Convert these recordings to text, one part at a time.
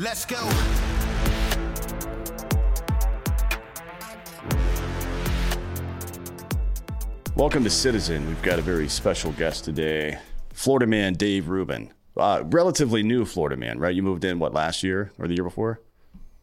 Let's go. Welcome to Citizen. We've got a very special guest today, Florida man Dave Rubin. Uh, relatively new Florida man, right? You moved in what last year or the year before?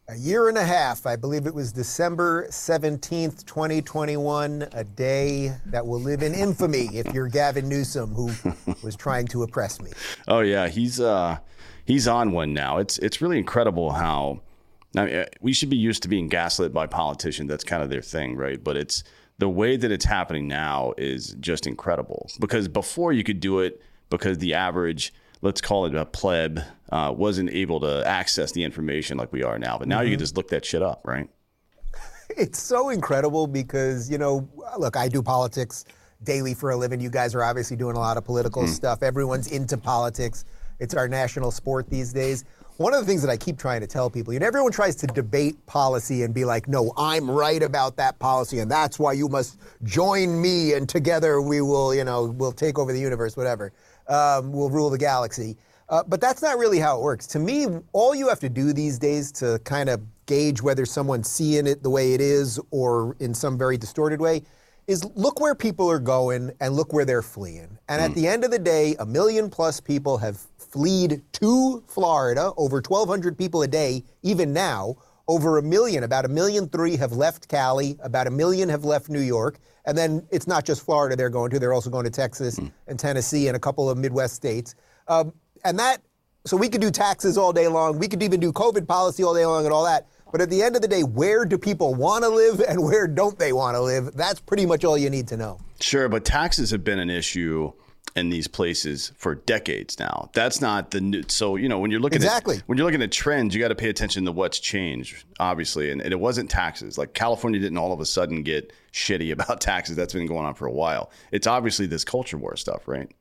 A year and a half. I believe it was December 17th, 2021, a day that will live in infamy if you're Gavin Newsom, who was trying to oppress me. Oh yeah, he's uh, he's on one now. It's it's really incredible how. I mean, eh, we should be used to being gaslit by politicians. That's kind of their thing, right? But it's the way that it's happening now is just incredible. Because before you could do it because the average, let's call it a pleb, uh, wasn't able to access the information like we are now. But now you can mm-hmm. just look that shit up, right? It's so incredible because, you know, look, I do politics daily for a living. You guys are obviously doing a lot of political mm-hmm. stuff. Everyone's into politics. It's our national sport these days. One of the things that I keep trying to tell people, you know, everyone tries to debate policy and be like, no, I'm right about that policy, and that's why you must join me, and together we will, you know, we'll take over the universe, whatever. Um, we'll rule the galaxy. Uh, but that's not really how it works. To me, all you have to do these days to kind of gauge whether someone's seeing it the way it is or in some very distorted way is look where people are going and look where they're fleeing. And at the end of the day, a million plus people have fled to Florida, over 1,200 people a day, even now. Over a million, about a million three have left Cali, about a million have left New York. And then it's not just Florida they're going to, they're also going to Texas and Tennessee and a couple of Midwest states. Um, and that, so we could do taxes all day long, we could even do COVID policy all day long and all that. But at the end of the day, where do people want to live and where don't they want to live? That's pretty much all you need to know. Sure, but taxes have been an issue in these places for decades now. That's not the new. So you know when you're looking Exactly. at when you're looking at trends, you got to pay attention to what's changed, obviously. And, and it wasn't taxes. Like California didn't all of a sudden get shitty about taxes. That's been going on for a while. It's obviously this culture war stuff, right?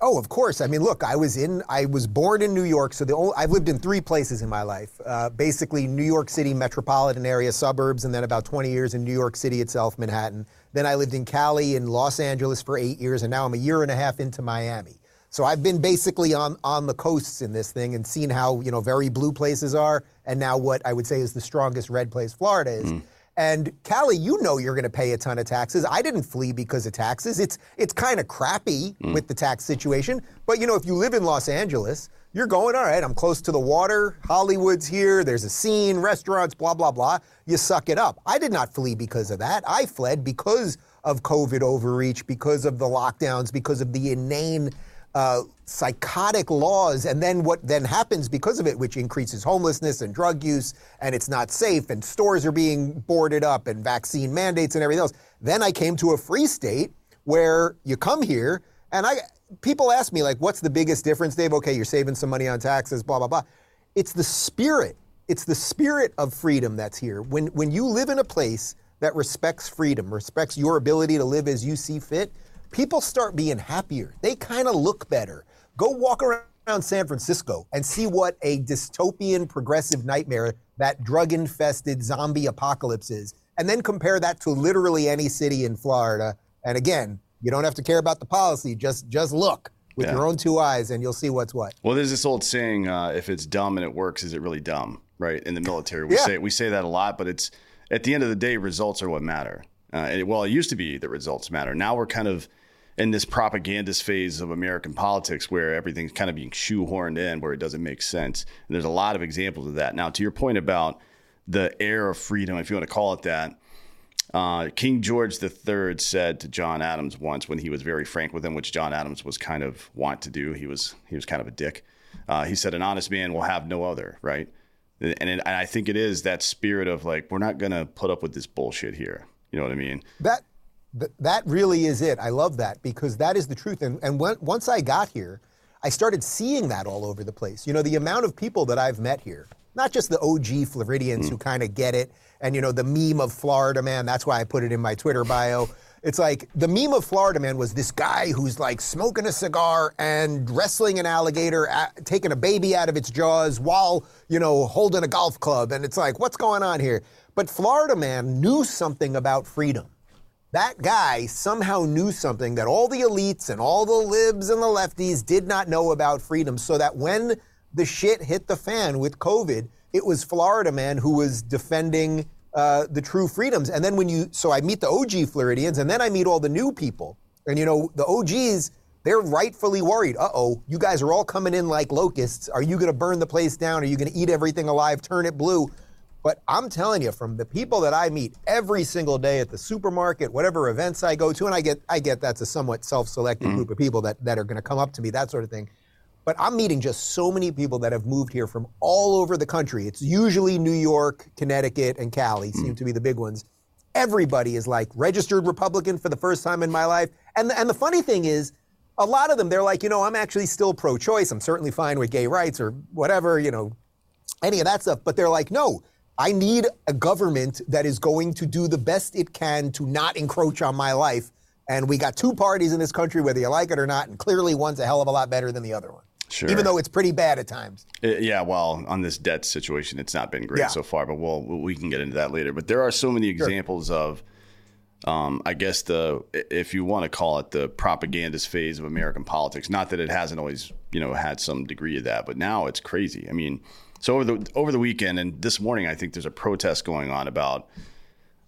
Oh, of course. I mean, look, I was in, I was born in New York, so the only, I've lived in three places in my life. Uh, basically, New York City metropolitan area, suburbs, and then about 20 years in New York City itself, Manhattan. Then I lived in Cali and Los Angeles for eight years, and now I'm a year and a half into Miami. So I've been basically on on the coasts in this thing and seen how you know very blue places are, and now what I would say is the strongest red place, Florida is. And Callie, you know you're going to pay a ton of taxes. I didn't flee because of taxes. It's it's kind of crappy mm. with the tax situation, but you know if you live in Los Angeles, you're going all right. I'm close to the water. Hollywood's here. There's a scene, restaurants, blah blah blah. You suck it up. I did not flee because of that. I fled because of COVID overreach, because of the lockdowns, because of the inane uh, psychotic laws, and then what then happens because of it, which increases homelessness and drug use, and it's not safe, and stores are being boarded up, and vaccine mandates and everything else. Then I came to a free state where you come here, and I people ask me like, "What's the biggest difference, Dave?" Okay, you're saving some money on taxes, blah blah blah. It's the spirit. It's the spirit of freedom that's here. When when you live in a place that respects freedom, respects your ability to live as you see fit, people start being happier. They kind of look better. Go walk around San Francisco and see what a dystopian progressive nightmare that drug infested zombie apocalypse is. And then compare that to literally any city in Florida. And again, you don't have to care about the policy, just just look with Yeah. your own two eyes and you'll see what's what. Well, there's this old saying: uh, "If it's dumb and it works, is it really dumb?" Right? In the military, we Yeah. say we say that a lot, but it's at the end of the day, results are what matter. Uh, and, well, it used to be that results matter. Now we're kind of in this propagandist phase of American politics where everything's kind of being shoehorned in where it doesn't make sense. And there's a lot of examples of that. Now, to your point about the air of freedom, if you want to call it that, uh, King George III said to John Adams once when he was very frank with him, which John Adams was kind of want to do. He was he was kind of a dick. Uh, he said, "An honest man will have no other." Right, and, it, and I think it is that spirit of like we're not gonna put up with this bullshit here. You know what I mean? That th- that really is it. I love that because that is the truth. And and when, once I got here, I started seeing that all over the place. You know, the amount of people that I've met here, not just the OG Floridians mm. who kind of get it, and you know the meme of Florida man. That's why I put it in my Twitter bio. It's like the meme of Florida man was this guy who's like smoking a cigar and wrestling an alligator, taking a baby out of its jaws while you know holding a golf club, and it's like, what's going on here? But Florida man knew something about freedom. That guy somehow knew something that all the elites and all the libs and the lefties did not know about freedom, so that when the shit hit the fan with COVID, it was Florida man who was defending uh, the true freedoms. And then when you, so I meet the OG Floridians, and then I meet all the new people. And you know, the OGs, they're rightfully worried. Uh oh, you guys are all coming in like locusts. Are you going to burn the place down? Are you going to eat everything alive, turn it blue? But I'm telling you, from the people that I meet every single day at the supermarket, whatever events I go to, and I get, I get that's a somewhat self-selected mm-hmm. group of people that, that are going to come up to me, that sort of thing. But I'm meeting just so many people that have moved here from all over the country. It's usually New York, Connecticut, and Cali seem mm. to be the big ones. Everybody is like registered Republican for the first time in my life. And the, and the funny thing is, a lot of them, they're like, you know, I'm actually still pro choice. I'm certainly fine with gay rights or whatever, you know, any of that stuff. But they're like, no, I need a government that is going to do the best it can to not encroach on my life. And we got two parties in this country, whether you like it or not, and clearly one's a hell of a lot better than the other one. Sure. Even though it's pretty bad at times. Uh, yeah, well, on this debt situation, it's not been great yeah. so far, but we'll, we can get into that later. But there are so many examples sure. of, um, I guess the if you want to call it the propagandist phase of American politics. Not that it hasn't always, you know, had some degree of that, but now it's crazy. I mean, so over the over the weekend and this morning, I think there's a protest going on about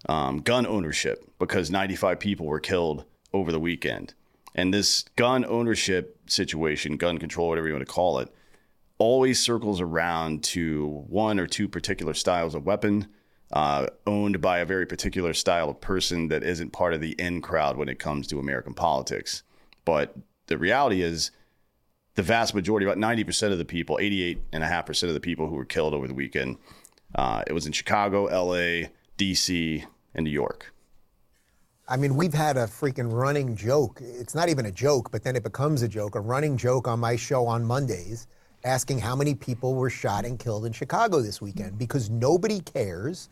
um, gun ownership because 95 people were killed over the weekend. And this gun ownership situation, gun control, whatever you want to call it, always circles around to one or two particular styles of weapon uh, owned by a very particular style of person that isn't part of the in crowd when it comes to American politics. But the reality is, the vast majority, about 90% of the people, 88.5% of the people who were killed over the weekend, uh, it was in Chicago, LA, DC, and New York. I mean, we've had a freaking running joke. It's not even a joke, but then it becomes a joke, a running joke on my show on Mondays, asking how many people were shot and killed in Chicago this weekend because nobody cares.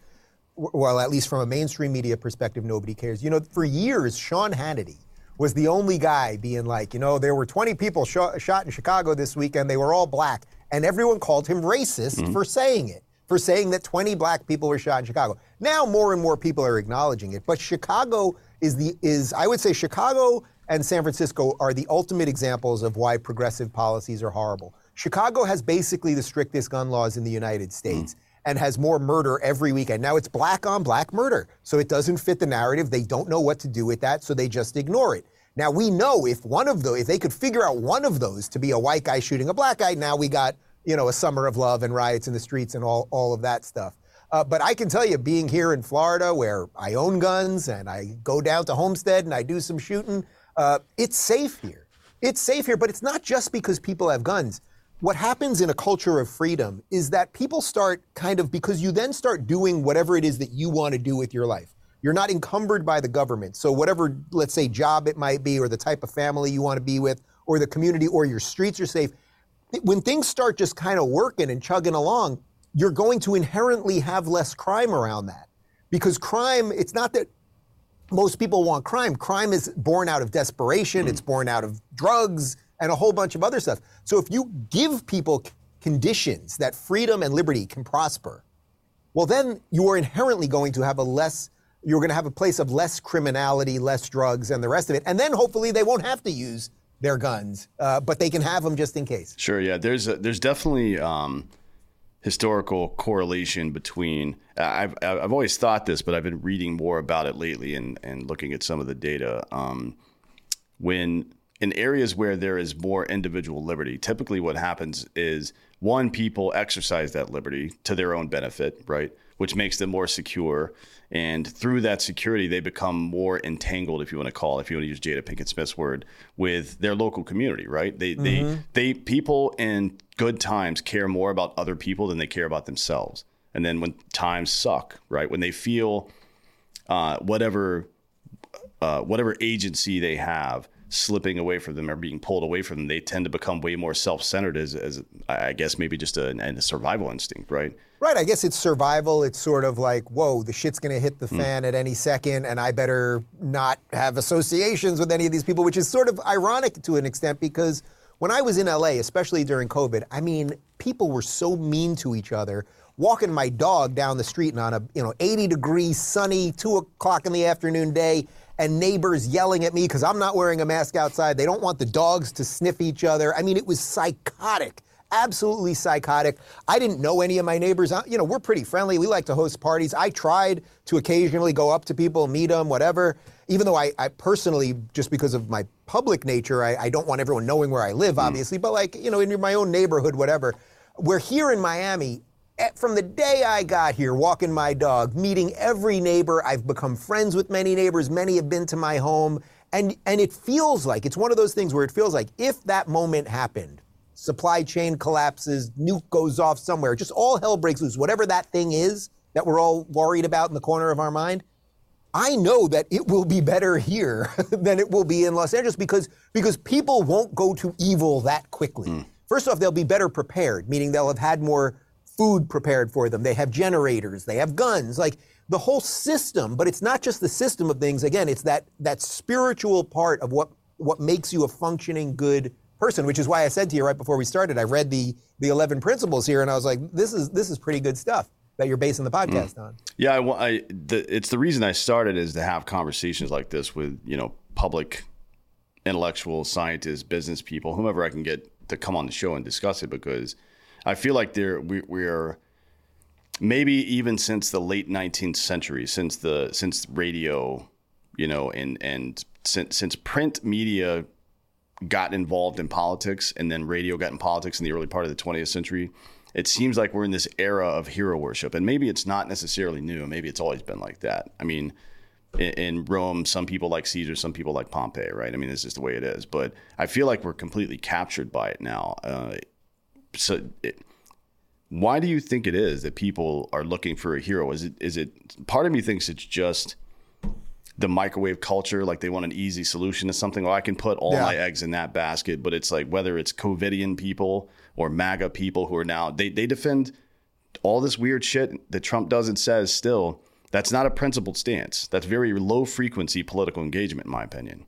Well, at least from a mainstream media perspective, nobody cares. You know, for years, Sean Hannity was the only guy being like, you know, there were 20 people sh- shot in Chicago this weekend, they were all black, and everyone called him racist mm-hmm. for saying it for saying that 20 black people were shot in Chicago. Now more and more people are acknowledging it, but Chicago is the is I would say Chicago and San Francisco are the ultimate examples of why progressive policies are horrible. Chicago has basically the strictest gun laws in the United States. Mm. And has more murder every weekend. Now it's black on black murder. So it doesn't fit the narrative. They don't know what to do with that, so they just ignore it. Now we know if one of those, if they could figure out one of those to be a white guy shooting a black guy, now we got you know, a summer of love and riots in the streets and all, all of that stuff. Uh, but I can tell you, being here in Florida, where I own guns and I go down to Homestead and I do some shooting, uh, it's safe here. It's safe here, but it's not just because people have guns. What happens in a culture of freedom is that people start kind of, because you then start doing whatever it is that you want to do with your life. You're not encumbered by the government. So, whatever, let's say, job it might be, or the type of family you want to be with, or the community, or your streets are safe, when things start just kind of working and chugging along, you're going to inherently have less crime around that. Because crime, it's not that most people want crime. Crime is born out of desperation, mm. it's born out of drugs and a whole bunch of other stuff. So if you give people conditions that freedom and liberty can prosper, well, then you are inherently going to have a less, you're going to have a place of less criminality, less drugs, and the rest of it. And then hopefully they won't have to use their guns, uh, but they can have them just in case. Sure, yeah. There's a, there's definitely um, historical correlation between. I've I've always thought this, but I've been reading more about it lately and and looking at some of the data. Um, when in areas where there is more individual liberty, typically what happens is one people exercise that liberty to their own benefit, right? which makes them more secure. And through that security, they become more entangled, if you want to call it, if you want to use Jada Pinkett Smith's word, with their local community, right? They, mm-hmm. they, they, people in good times care more about other people than they care about themselves. And then when times suck, right? When they feel uh, whatever, uh, whatever agency they have, slipping away from them or being pulled away from them, they tend to become way more self-centered as, as I guess maybe just a, a survival instinct, right? Right. I guess it's survival. It's sort of like, whoa, the shit's going to hit the mm. fan at any second, and I better not have associations with any of these people, which is sort of ironic to an extent because when I was in LA, especially during COVID, I mean, people were so mean to each other. Walking my dog down the street and on a you know 80 degree sunny two o'clock in the afternoon day, and neighbors yelling at me because I'm not wearing a mask outside. They don't want the dogs to sniff each other. I mean, it was psychotic absolutely psychotic. I didn't know any of my neighbors. You know, we're pretty friendly. We like to host parties. I tried to occasionally go up to people, meet them, whatever. Even though I, I personally, just because of my public nature, I, I, don't want everyone knowing where I live, mm. obviously. But like, you know, in my own neighborhood, whatever. We're here in Miami. From the day I got here, walking my dog, meeting every neighbor, I've become friends with many neighbors. Many have been to my home. And, and it feels like, it's one of those things where it feels like if that moment happened, supply chain collapses, nuke goes off somewhere, just all hell breaks loose, whatever that thing is that we're all worried about in the corner of our mind, I know that it will be better here than it will be in Los Angeles because, because people won't go to evil that quickly. Mm. First off, they'll be better prepared, meaning they'll have had more food prepared for them. They have generators, they have guns. Like the whole system, but it's not just the system of things. Again, it's that that spiritual part of what what makes you a functioning good person, which is why I said to you right before we started, I read the the 11 principles here and I was like, this is this is pretty good stuff that you're basing the podcast mm. on. Yeah, I, I the, it's the reason I started is to have conversations like this with, you know, public intellectual scientists, business people, whomever I can get to come on the show and discuss it because I feel like there we, we are maybe even since the late 19th century, since the since radio, you know, and and since since print media got involved in politics and then radio got in politics in the early part of the 20th century, it seems like we're in this era of hero worship. And maybe it's not necessarily new. Maybe it's always been like that. I mean, in, in Rome, some people like Caesar, some people like Pompey, right? I mean, it's just the way it is. But I feel like we're completely captured by it now. Uh, so it, why do you think it is that people are looking for a hero? Is it is it part of me thinks it's just the microwave culture, like they want an easy solution to something. Oh, I can put all yeah. my eggs in that basket, but it's like whether it's COVIDian people or MAGA people who are now they they defend all this weird shit that Trump does and says still. That's not a principled stance. That's very low frequency political engagement, in my opinion.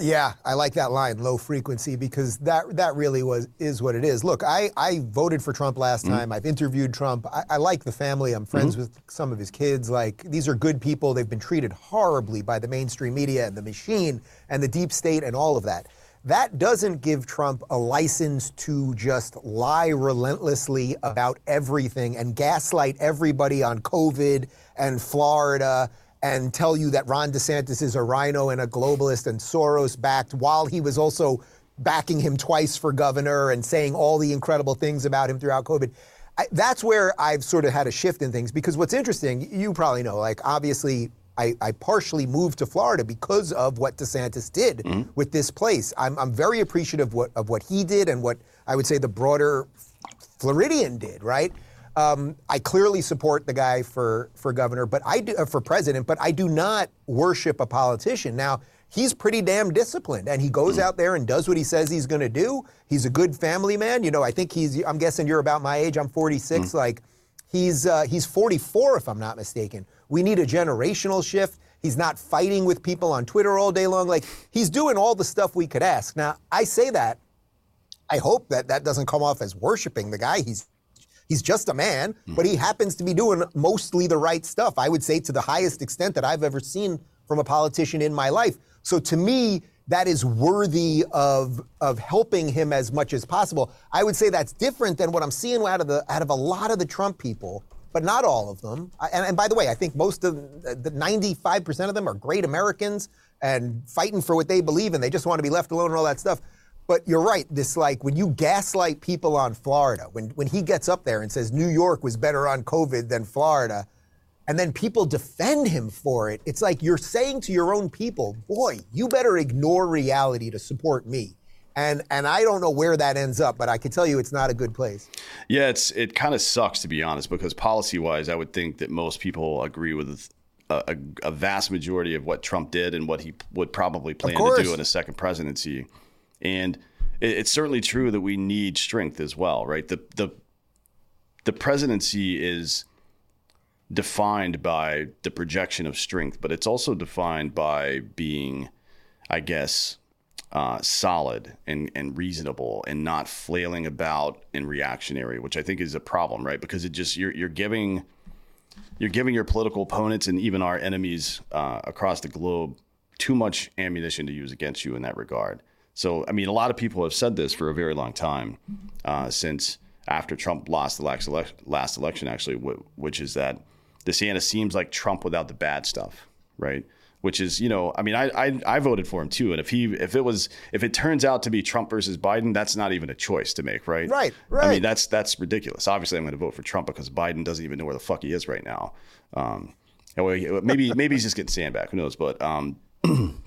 Yeah, I like that line, low frequency, because that that really was is what it is. Look, I, I voted for Trump last mm-hmm. time. I've interviewed Trump. I, I, like the family. I'm friends mm-hmm. with some of his kids. Like these are good people. They've been treated horribly by the mainstream media and the machine and the deep state and all of that. That doesn't give Trump a license to just lie relentlessly about everything and gaslight everybody on COVID and Florida and tell you that Ron DeSantis is a RINO and a globalist and Soros backed while he was also backing him twice for governor and saying all the incredible things about him throughout COVID. I, that's where I've sort of had a shift in things because what's interesting, you probably know, like obviously I, I partially moved to Florida because of what DeSantis did mm-hmm. with this place. I'm, I'm very appreciative of what, of what he did and what I would say the broader Floridian did, right? Um, I clearly support the guy for for governor, but I do uh, for president, but I do not worship a politician. Now he's pretty damn disciplined, and he goes out there and does what he says he's going to do. He's a good family man. You know, I think he's. I'm guessing you're about my age. I'm 46. Mm. Like he's uh, he's 44 if I'm not mistaken. We need a generational shift. He's not fighting with people on Twitter all day long. Like he's doing all the stuff we could ask. Now I say that. I hope that that doesn't come off as worshiping the guy. He's He's just a man, mm-hmm. but he happens to be doing mostly the right stuff. I would say to the highest extent that I've ever seen from a politician in my life. So to me, that is worthy of of helping him as much as possible. I would say that's different than what I'm seeing out of the out of a lot of the Trump people, but not all of them. And, and by the way, I think most of the 95% of them are great Americans and fighting for what they believe in. They just want to be left alone and all that stuff. But you're right. This like when you gaslight people on Florida, when when he gets up there and says New York was better on COVID than Florida, and then people defend him for it, it's like you're saying to your own people, "Boy, you better ignore reality to support me." And and I don't know where that ends up, but I can tell you it's not a good place. Yeah, it's it kind of sucks to be honest, because policy wise, I would think that most people agree with a, a, a, vast majority of what Trump did and what he would probably plan to do in a second presidency. And it's certainly true that we need strength as well, right? The the the presidency is defined by the projection of strength, but it's also defined by being, I guess, uh, solid and, and reasonable and not flailing about and reactionary, which I think is a problem, right? Because it just you're you're giving you're giving your political opponents and even our enemies uh, across the globe too much ammunition to use against you in that regard. So, I mean, a lot of people have said this for a very long time uh, since after Trump lost the last, ele- last election, actually, which is that DeSantis seems like Trump without the bad stuff, right? Which is, you know, I mean, I, I I voted for him too, and if he if it was if it turns out to be Trump versus Biden, that's not even a choice to make, right? Right, right. I mean, that's that's ridiculous. Obviously, I'm going to vote for Trump because Biden doesn't even know where the fuck he is right now. Um, maybe maybe he's just getting sand back. Who knows? But um,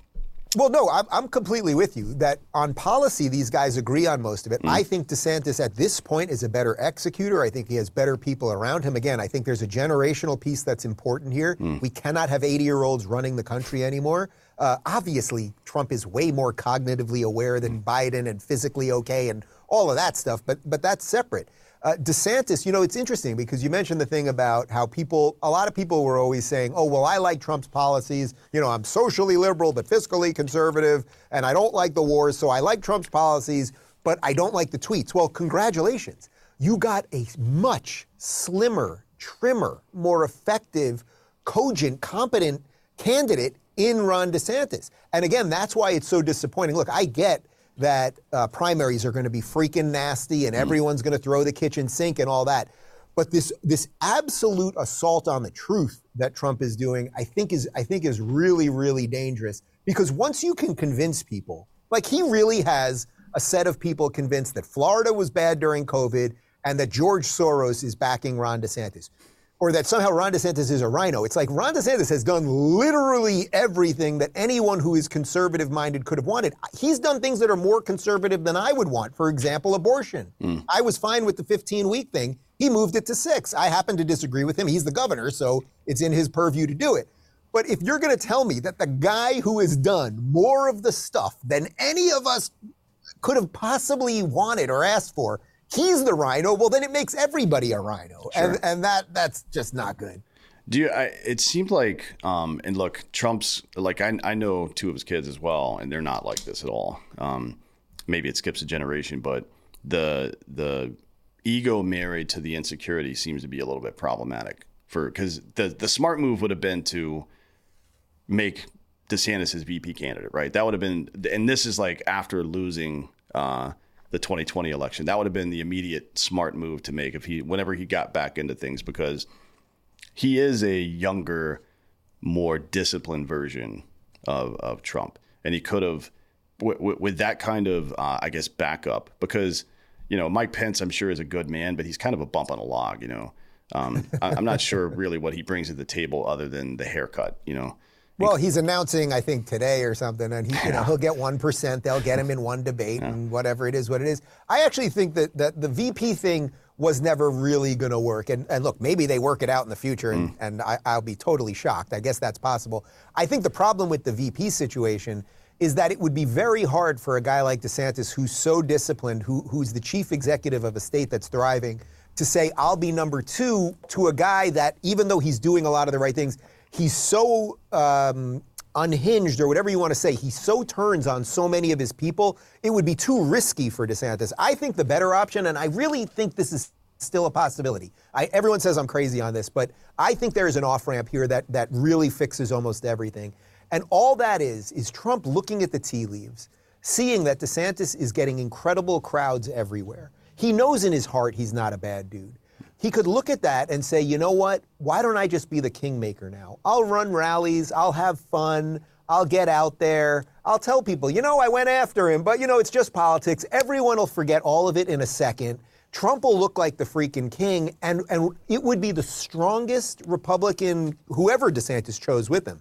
Well, no, I'm, I'm completely with you that on policy, these guys agree on most of it. Mm. I think DeSantis at this point is a better executor. I think he has better people around him. Again, I think there's a generational piece that's important here. Mm. We cannot have 80 year olds running the country anymore. Uh, obviously, Trump is way more cognitively aware than mm. Biden and physically okay and all of that stuff, but, but that's separate. Uh, DeSantis, you know, it's interesting because you mentioned the thing about how people, a lot of people were always saying, oh, well, I like Trump's policies. You know, I'm socially liberal, but fiscally conservative, and I don't like the wars, so I like Trump's policies, but I don't like the tweets. Well, congratulations. You got a much slimmer, trimmer, more effective, cogent, competent candidate in Ron DeSantis. And again, that's why it's so disappointing. Look, I get that uh, primaries are going to be freaking nasty and mm. everyone's going to throw the kitchen sink and all that. But this this absolute assault on the truth that Trump is doing, I think is I think is really really dangerous because once you can convince people, like he really has a set of people convinced that Florida was bad during COVID and that George Soros is backing Ron DeSantis or that somehow Ron DeSantis is a RINO. It's like Ron DeSantis has done literally everything that anyone who is conservative minded could have wanted. He's done things that are more conservative than I would want. For example, abortion. Mm. I was fine with the 15 week thing. He moved it to six. I happen to disagree with him. He's the governor, so it's in his purview to do it. But if you're going to tell me that the guy who has done more of the stuff than any of us could have possibly wanted or asked for he's the RINO, well, then it makes everybody a RINO. sure. and and that that's just not good. Do you? I, it seemed like, um, and look, Trump's like I I know two of his kids as well, and they're not like this at all. Um, maybe it skips a generation, but the the ego married to the insecurity seems to be a little bit problematic for because the the smart move would have been to make DeSantis his VP candidate, right? That would have been, and this is like after losing. Uh, the 2020 election. That would have been the immediate smart move to make if he whenever he got back into things because he is a younger, more disciplined version of of Trump, and he could have with that kind of uh, I guess backup because you know Mike Pence I'm sure is a good man, but he's kind of a bump on a log, you know. Um, I, I'm not sure really what he brings to the table other than the haircut, you know. Well, he's announcing, I think, today or something, and he, you know, he'll get one percent. They'll get him in one debate, yeah. and whatever it is, what it is. I actually think that that the VP thing was never really going to work. And, and look, maybe they work it out in the future, and, mm. and I, I'll be totally shocked. I guess that's possible. I think the problem with the VP situation is that it would be very hard for a guy like DeSantis, who's so disciplined, who, who's the chief executive of a state that's thriving, to say, I'll be number two to a guy that, even though he's doing a lot of the right things, he's so um, unhinged or whatever you want to say. He so turns on so many of his people. It would be too risky for DeSantis. I think the better option, and I really think this is still a possibility. I, everyone says I'm crazy on this, but I think there is an off ramp here that that really fixes almost everything. And all that is is Trump looking at the tea leaves, seeing that DeSantis is getting incredible crowds everywhere. He knows in his heart he's not a bad dude he could look at that and say, you know what? Why don't I just be the kingmaker now? I'll run rallies, I'll have fun, I'll get out there, I'll tell people, you know, I went after him, but you know, it's just politics. Everyone will forget all of it in a second. Trump will look like the freaking king, and, and it would be the strongest Republican, whoever DeSantis chose with him.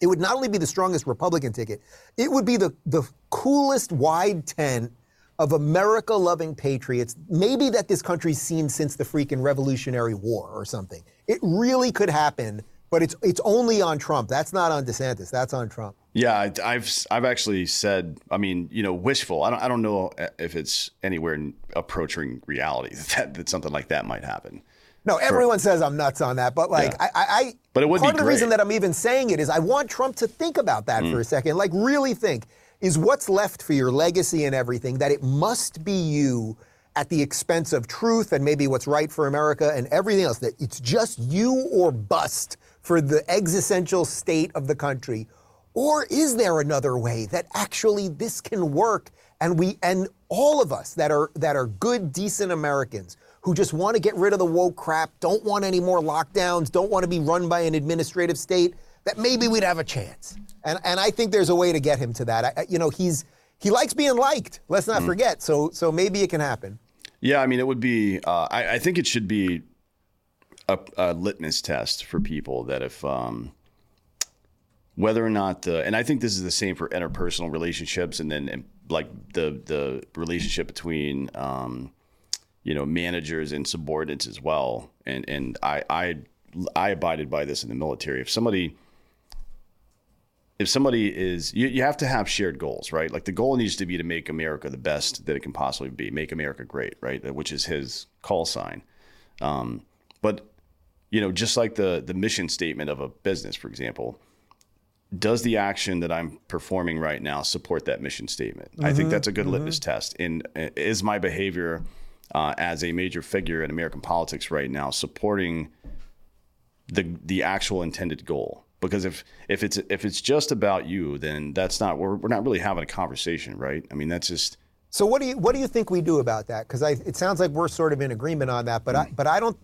It would not only be the strongest Republican ticket, it would be the, the coolest wide tent of America loving patriots, maybe that this country's seen since the freaking Revolutionary War or something. It really could happen, but it's it's only on Trump. That's not on DeSantis. That's on Trump. Yeah, I've I've actually said. I mean, you know, wishful. I don't I don't know if it's anywhere approaching reality that that something like that might happen. No, everyone says I'm nuts on that, but like yeah. I, I, but it would part of the reason that I'm even saying it is I want Trump to think about that mm. for a second, like really think is what's left for your legacy and everything, that it must be you at the expense of truth and maybe what's right for America and everything else, that it's just you or bust for the existential state of the country. Or is there another way that actually this can work and we and all of us that are that are good decent Americans who just want to get rid of the woke crap, don't want any more lockdowns, don't want to be run by an administrative state, that maybe we'd have a chance. And and I think there's a way to get him to that. I, you know, he's he likes being liked. Let's not mm. forget. So so maybe it can happen. Yeah, I mean, it would be. Uh, I, I, think it should be a, a, litmus test for people that if um, whether or not the and I think this is the same for interpersonal relationships and then and like the the relationship between um, you know managers and subordinates as well. And and I I I abided by this in the military. If somebody if somebody is you, you have to have shared goals right? Like the goal needs to be to make america the best that it can possibly be make america great right? Which is his call sign. Um, but you know just like the the mission statement of a business for example does the action that i'm performing right now support that mission statement? Mm-hmm, i think mm-hmm. that's a good mm-hmm. litmus test. In is my behavior uh, as a major figure in american politics right now supporting the the actual intended goal because if if it's if it's just about you, then that's not we're we're not really having a conversation, right? I mean, that's just. So what do you what do you think we do about that? Because it sounds like we're sort of in agreement on that, but mm. I but I don't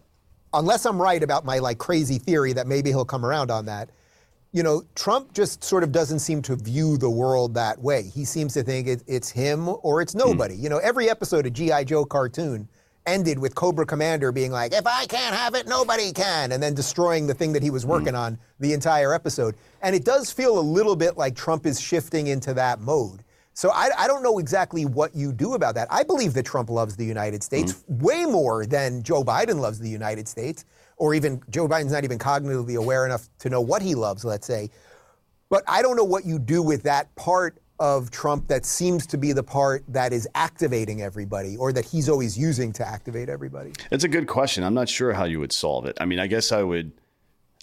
unless I'm right about my like crazy theory that maybe he'll come around on that. You know, Trump just sort of doesn't seem to view the world that way. He seems to think it, it's him or it's nobody. Mm. You know, every episode of GI Joe cartoon ended with Cobra Commander being like, if I can't have it, nobody can, and then destroying the thing that he was working mm. on the entire episode. And it does feel a little bit like Trump is shifting into that mode. So I, I don't know exactly what you do about that. I believe that Trump loves the United States mm. way more than Joe Biden loves the United States, or even Joe Biden's not even cognitively aware enough to know what he loves, let's say. But I don't know what you do with that part of Trump that seems to be the part that is activating everybody or that he's always using to activate everybody? It's a good question. I'm not sure how you would solve it. I mean, I guess I would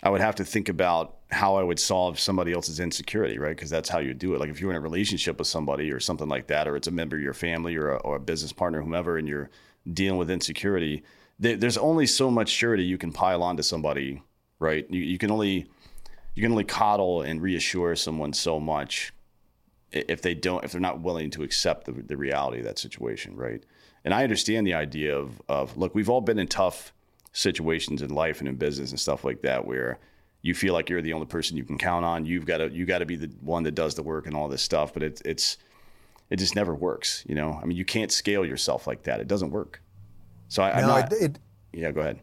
I would have to think about how I would solve somebody else's insecurity, right? Because that's how you do it. Like if you're in a relationship with somebody or something like that, or it's a member of your family or a, or a business partner, whomever, and you're dealing with insecurity, there's only so much surety you can pile onto somebody, right? You, you can only you can only coddle and reassure someone so much if they don't if they're not willing to accept the, the reality of that situation right? And i understand the idea of of look we've all been in tough situations in life and in business and stuff like that where you feel like you're the only person you can count on. You've got to you got to be the one that does the work and all this stuff but it's it's it just never works you know? I mean you can't scale yourself like that. It doesn't work. So I, am not it, it, yeah go ahead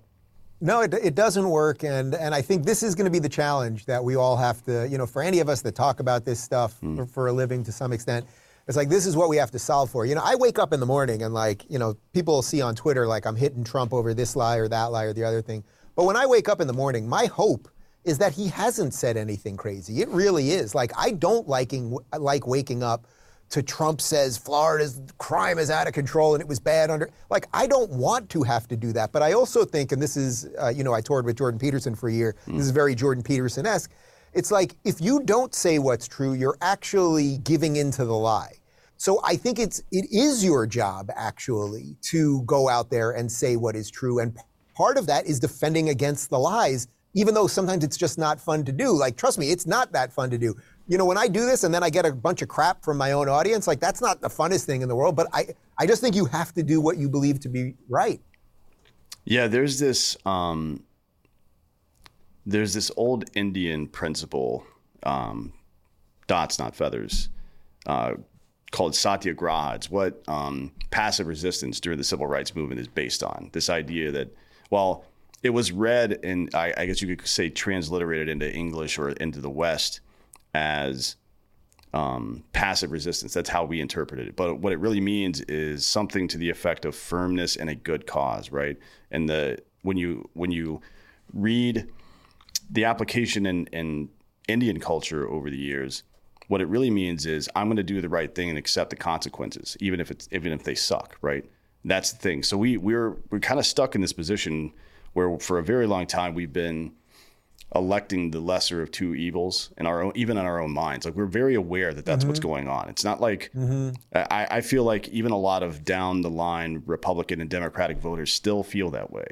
no, it, it doesn't work, and and I think this is going to be the challenge that we all have to, you know, for any of us that talk about this stuff mm. for, for, a living to some extent, it's like this is what we have to solve for. You know, I wake up in the morning and like, you know, people see on Twitter like I'm hitting Trump over this lie or that lie or the other thing, but when I wake up in the morning, my hope is that he hasn't said anything crazy. It really is. Like I don't liking like waking up to Trump says Florida's crime is out of control and it was bad under. Like, I don't want to have to do that. But I also think, and this is, uh, you know, I toured with Jordan Peterson for a year. Mm. This is very Jordan Peterson esque. It's like if you don't say what's true, you're actually giving into the lie. So I think it's it is your job actually to go out there and say what is true, and part of that is defending against the lies, even though sometimes it's just not fun to do. Like trust me, it's not that fun to do you know, when I do this and then I get a bunch of crap from my own audience, like that's not the funnest thing in the world. But I, I just think you have to do what you believe to be right. Yeah, there's this, um, there's this old Indian principle, um, dots not feathers, uh, called satyagraha. It's what um, passive resistance during the civil rights movement is based on. This idea that, well, it was read and I, I guess you could say transliterated into English or into the West as um, passive resistance. That's how we interpreted it. But what it really means is something to the effect of firmness and a good cause, right? And the when you when you read the application in, in Indian culture over the years, what it really means is I'm going to do the right thing and accept the consequences, even if it's even if they suck, right? That's the thing. So we we're we're kind of stuck in this position where for a very long time we've been electing the lesser of two evils in our own, even in our own minds. Like we're very aware that that's mm-hmm. what's going on. It's not like mm-hmm. I, I, feel like even a lot of down the line Republican and Democratic voters still feel that way,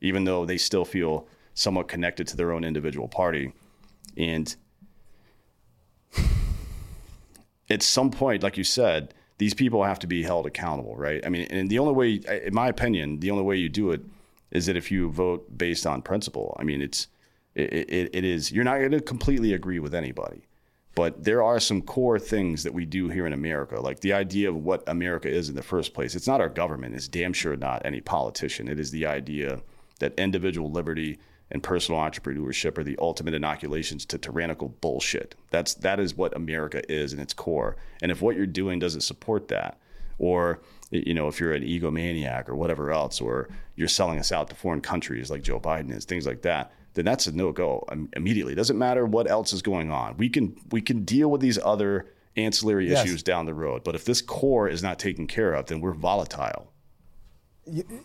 even though they still feel somewhat connected to their own individual party. And at some point, like you said, these people have to be held accountable, right? I mean, and the only way, in my opinion, the only way you do it is that if you vote based on principle. I mean, it's it, it, it is you're not going to completely agree with anybody, but there are some core things that we do here in America, like the idea of what America is in the first place. It's not our government. It's damn sure not any politician. It is the idea that individual liberty and personal entrepreneurship are the ultimate inoculations to tyrannical bullshit. That's that is what America is in its core. And if what you're doing doesn't support that, or you know, if you're an egomaniac or whatever else, or you're selling us out to foreign countries like Joe Biden is, things like that, then that's a no go immediately. It doesn't matter what else is going on. We can we can deal with these other ancillary yes. issues down the road. But if this core is not taken care of, then we're volatile.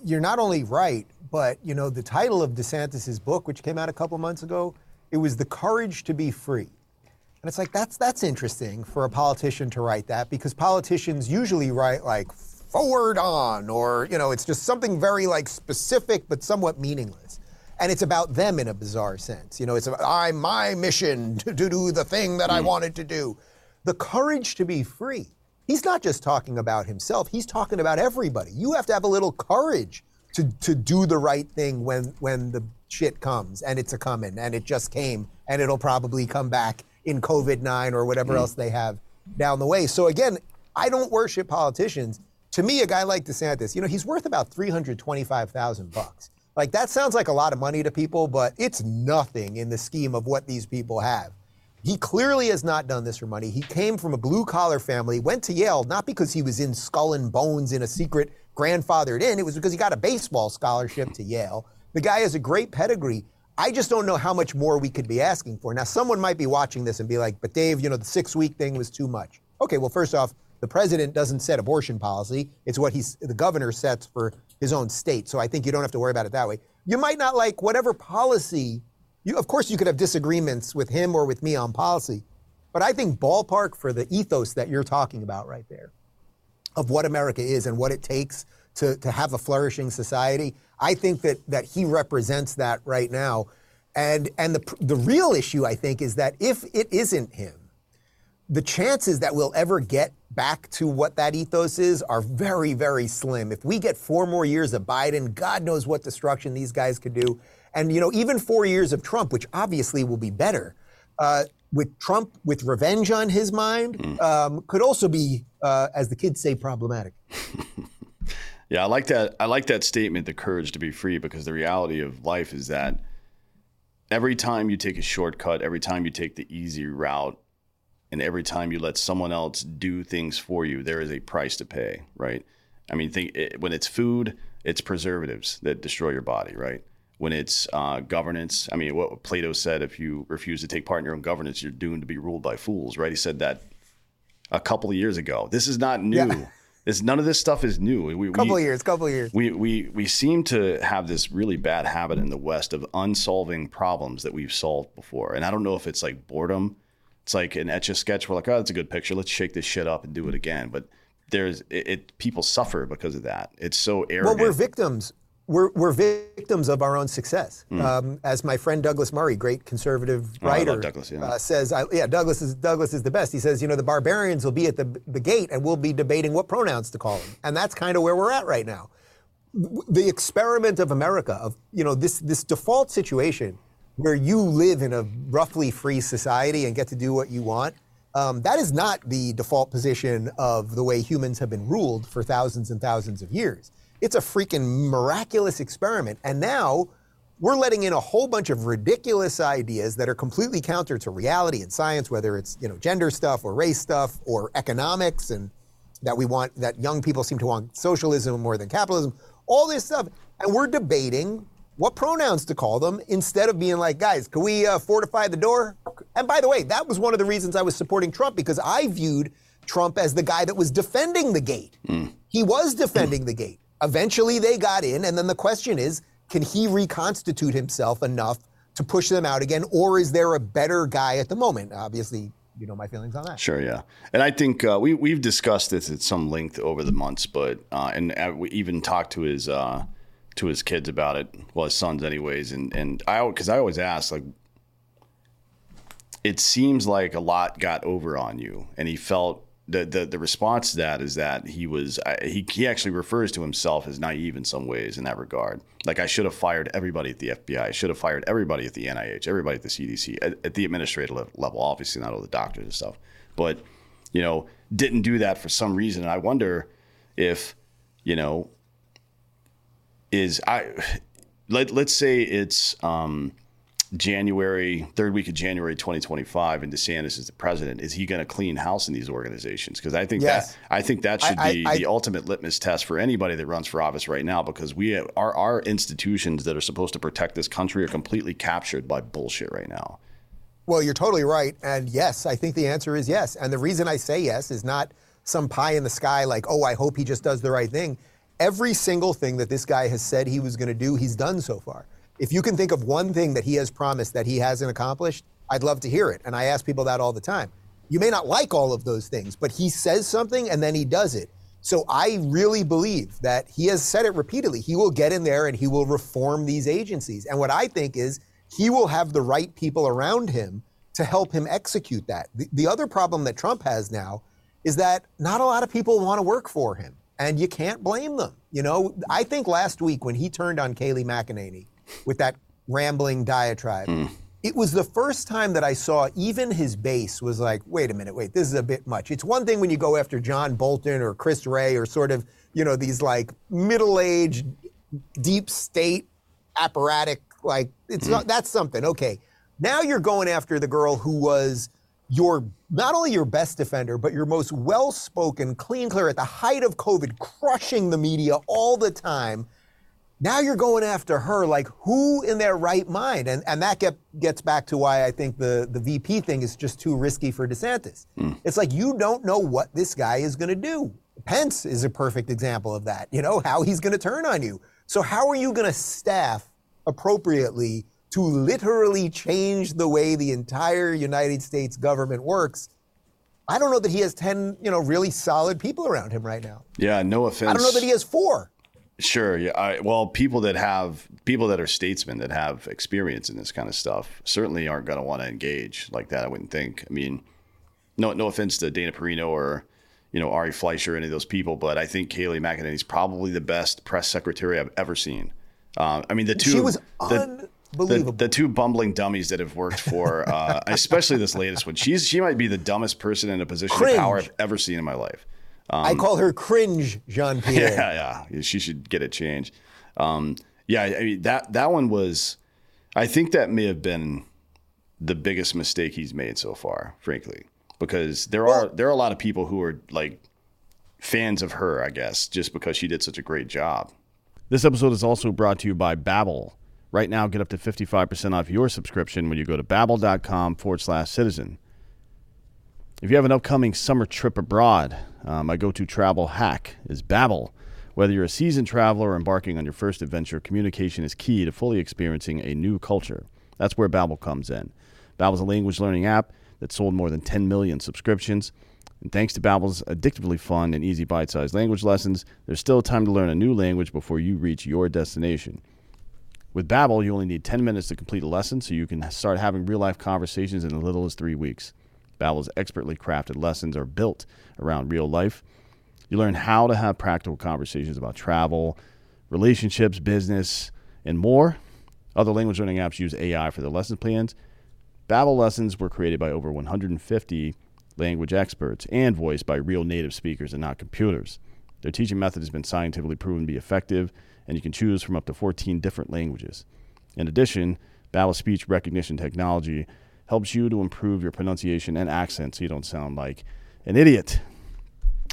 You're not only right, but you know the title of DeSantis's book, which came out a couple months ago, it was "The Courage to Be Free." And it's like that's that's interesting for a politician to write that because politicians usually write like forward on or you know it's just something very like specific but somewhat meaningless and it's about them in a bizarre sense. You know it's about i'm my mission to, to do the thing that mm. i wanted to do. The courage to be free. He's not just talking about himself. He's talking about everybody. You have to have a little courage to, to do the right thing when when the shit comes and it's a coming and it just came and it'll probably come back in covid-9 or whatever mm. else they have down the way. So again i don't worship politicians. To me, a guy like DeSantis, you know, he's worth about 325,000 bucks. Like that sounds like a lot of money to people, but it's nothing in the scheme of what these people have. He clearly has not done this for money. He came from a blue collar family, went to Yale, not because he was in skull and bones in a secret grandfathered in, it was because he got a baseball scholarship to Yale. The guy has a great pedigree. I just don't know how much more we could be asking for. Now, someone might be watching this and be like, but Dave, you know, the six week thing was too much. Okay, well, first off, the president doesn't set abortion policy. It's what he's the governor sets for his own state. So I think you don't have to worry about it that way. You might not like whatever policy. You, of course, you could have disagreements with him or with me on policy, but I think ballpark for the ethos that you're talking about right there, of what America is and what it takes to, to have a flourishing society. I think that that he represents that right now. And and the the real issue I think is that if it isn't him, the chances that we'll ever get back to what that ethos is are very, very slim. If we get four more years of Biden, God knows what destruction these guys could do. And, you know, even four years of Trump, which obviously will be better, uh, with Trump with revenge on his mind, mm. um, could also be, uh, as the kids say, problematic. yeah, I like that. I like that statement, the courage to be free, because the reality of life is that every time you take a shortcut, every time you take the easy route, and every time you let someone else do things for you, there is a price to pay, right? I mean, think it, when it's food, it's preservatives that destroy your body, right? When it's uh, governance, I mean, what Plato said: if you refuse to take part in your own governance, you're doomed to be ruled by fools, right? He said that a couple of years ago. This is not new. Yeah. It's, none of this stuff is new. We, couple we, years, couple years. We, we we seem to have this really bad habit in the West of unsolving problems that we've solved before, and I don't know if it's like boredom it's like an etch a sketch. We're like, oh, that's a good picture. Let's shake this shit up and do it again. But there's it, it people suffer because of that. It's so arrogant. Well, we're victims. We're, we're victims of our own success. Mm. Um, as my friend Douglas Murray, great conservative writer, oh, Douglas, yeah. uh, says, I, yeah, Douglas is Douglas is the best. He says, you know, the barbarians will be at the the gate and we'll be debating what pronouns to call them, and that's kind of where we're at right now. The experiment of America, of you know, this this default situation where you live in a roughly free society and get to do what you want, um, that is not the default position of the way humans have been ruled for thousands and thousands of years. It's a freaking miraculous experiment. And now we're letting in a whole bunch of ridiculous ideas that are completely counter to reality and science, whether it's you know gender stuff or race stuff or economics, and that we want that young people seem to want socialism more than capitalism. All this stuff, and we're debating what pronouns to call them instead of being like, guys, can we uh, fortify the door? And by the way, that was one of the reasons I was supporting Trump because I viewed Trump as the guy that was defending the gate. Mm. He was defending mm. the gate. Eventually, they got in, and then the question is, can he reconstitute himself enough to push them out again, or is there a better guy at the moment? Obviously, you know my feelings on that. Sure, yeah, and I think uh, we we've discussed this at some length over the months, but uh, and uh, we even talked to his uh, to his kids about it. Well, his sons, anyways. And and I because I always ask like, it seems like a lot got over on you, and he felt the, the the response to that is that he was he he actually refers to himself as naive in some ways in that regard. Like I should have fired everybody at the FBI. I should have fired everybody at the NIH, everybody at the CDC, at, at the administrative level. Obviously, not all the doctors and stuff, but you know, didn't do that for some reason. And I wonder if you know is I let let's say it's um, January, third week of January 2025, and DeSantis is the president, is he going to clean house in these organizations? Because I think yes. that I think that should I, be I, the I, ultimate litmus test for anybody that runs for office right now. Because we have, our our institutions that are supposed to protect this country are completely captured by bullshit right now. Well, you're totally right, and yes, I think the answer is yes. And the reason I say yes is not some pie in the sky like, oh, I hope he just does the right thing. Every single thing that this guy has said he was going to do, he's done so far. If you can think of one thing that he has promised that he hasn't accomplished, I'd love to hear it. And I ask people that all the time. You may not like all of those things, but he says something and then he does it. So I really believe that he has said it repeatedly. He will get in there and he will reform these agencies. And what I think is he will have the right people around him to help him execute that. The, the other problem that Trump has now is that not a lot of people want to work for him. And you can't blame them. You know, I think last week when he turned on Kayleigh McEnany, with that rambling diatribe. Mm. It was the first time that I saw even his base was like, wait a minute, wait, this is a bit much. It's one thing when you go after John Bolton or Chris Wray or sort of, you know, these like middle aged, deep state apparatchik, like, it's mm. not, that's something. Okay. Now you're going after the girl who was your not only your best defender, but your most well spoken, clean, clear at the height of COVID, crushing the media all the time. Now you're going after her, like who in their right mind? And and that get, gets back to why I think the, the VP thing is just too risky for DeSantis. Mm. It's like you don't know what this guy is going to do. Pence is a perfect example of that. You know how he's going to turn on you. So how are you going to staff appropriately to literally change the way the entire United States government works? I don't know that he has 10, you know, really solid people around him right now. Yeah, no offense. I don't know that he has four. Sure. Yeah. I, well, people that have people that are statesmen that have experience in this kind of stuff certainly aren't going to want to engage like that. I wouldn't think. I mean, no, no offense to Dana Perino or you know Ari Fleischer, any of those people, but I think Kayleigh McEnany is probably the best press secretary I've ever seen. Uh, I mean, the two. She was the, the, the, two bumbling dummies that have worked for, uh, especially this latest one. She's she might be the dumbest person in a position Cringe. of power I've ever seen in my life. Um, I call her cringe, Jean Pierre. Yeah, yeah, she should get a change. Um, yeah, I mean that that one was. I think that may have been the biggest mistake he's made so far, frankly, because there well, are there are a lot of people who are like fans of her, I guess, just because she did such a great job. This episode is also brought to you by Babbel. Right now, get up to 55% off your subscription when you go to babbel.com forward slash citizen. If you have an upcoming summer trip abroad, uh, my go to travel hack is Babbel. Whether you're a seasoned traveler or embarking on your first adventure, communication is key to fully experiencing a new culture. That's where Babbel comes in. Babbel is a language learning app that sold more than 10 million subscriptions. And thanks to Babbel's addictively fun and easy bite-sized language lessons, there's still time to learn a new language before you reach your destination. With Babbel, you only need 10 minutes to complete a lesson, so you can start having real-life conversations in as little as three weeks. Babbel's expertly crafted lessons are built around real life. You learn how to have practical conversations about travel, relationships, business, and more. Other language learning apps use AI for their lesson plans. Babbel lessons were created by over 150 language experts and voiced by real native speakers and not computers. Their teaching method has been scientifically proven to be effective, and you can choose from up to 14 different languages. In addition, Babbel's speech recognition technology helps you to improve your pronunciation and accent so you don't sound like an idiot.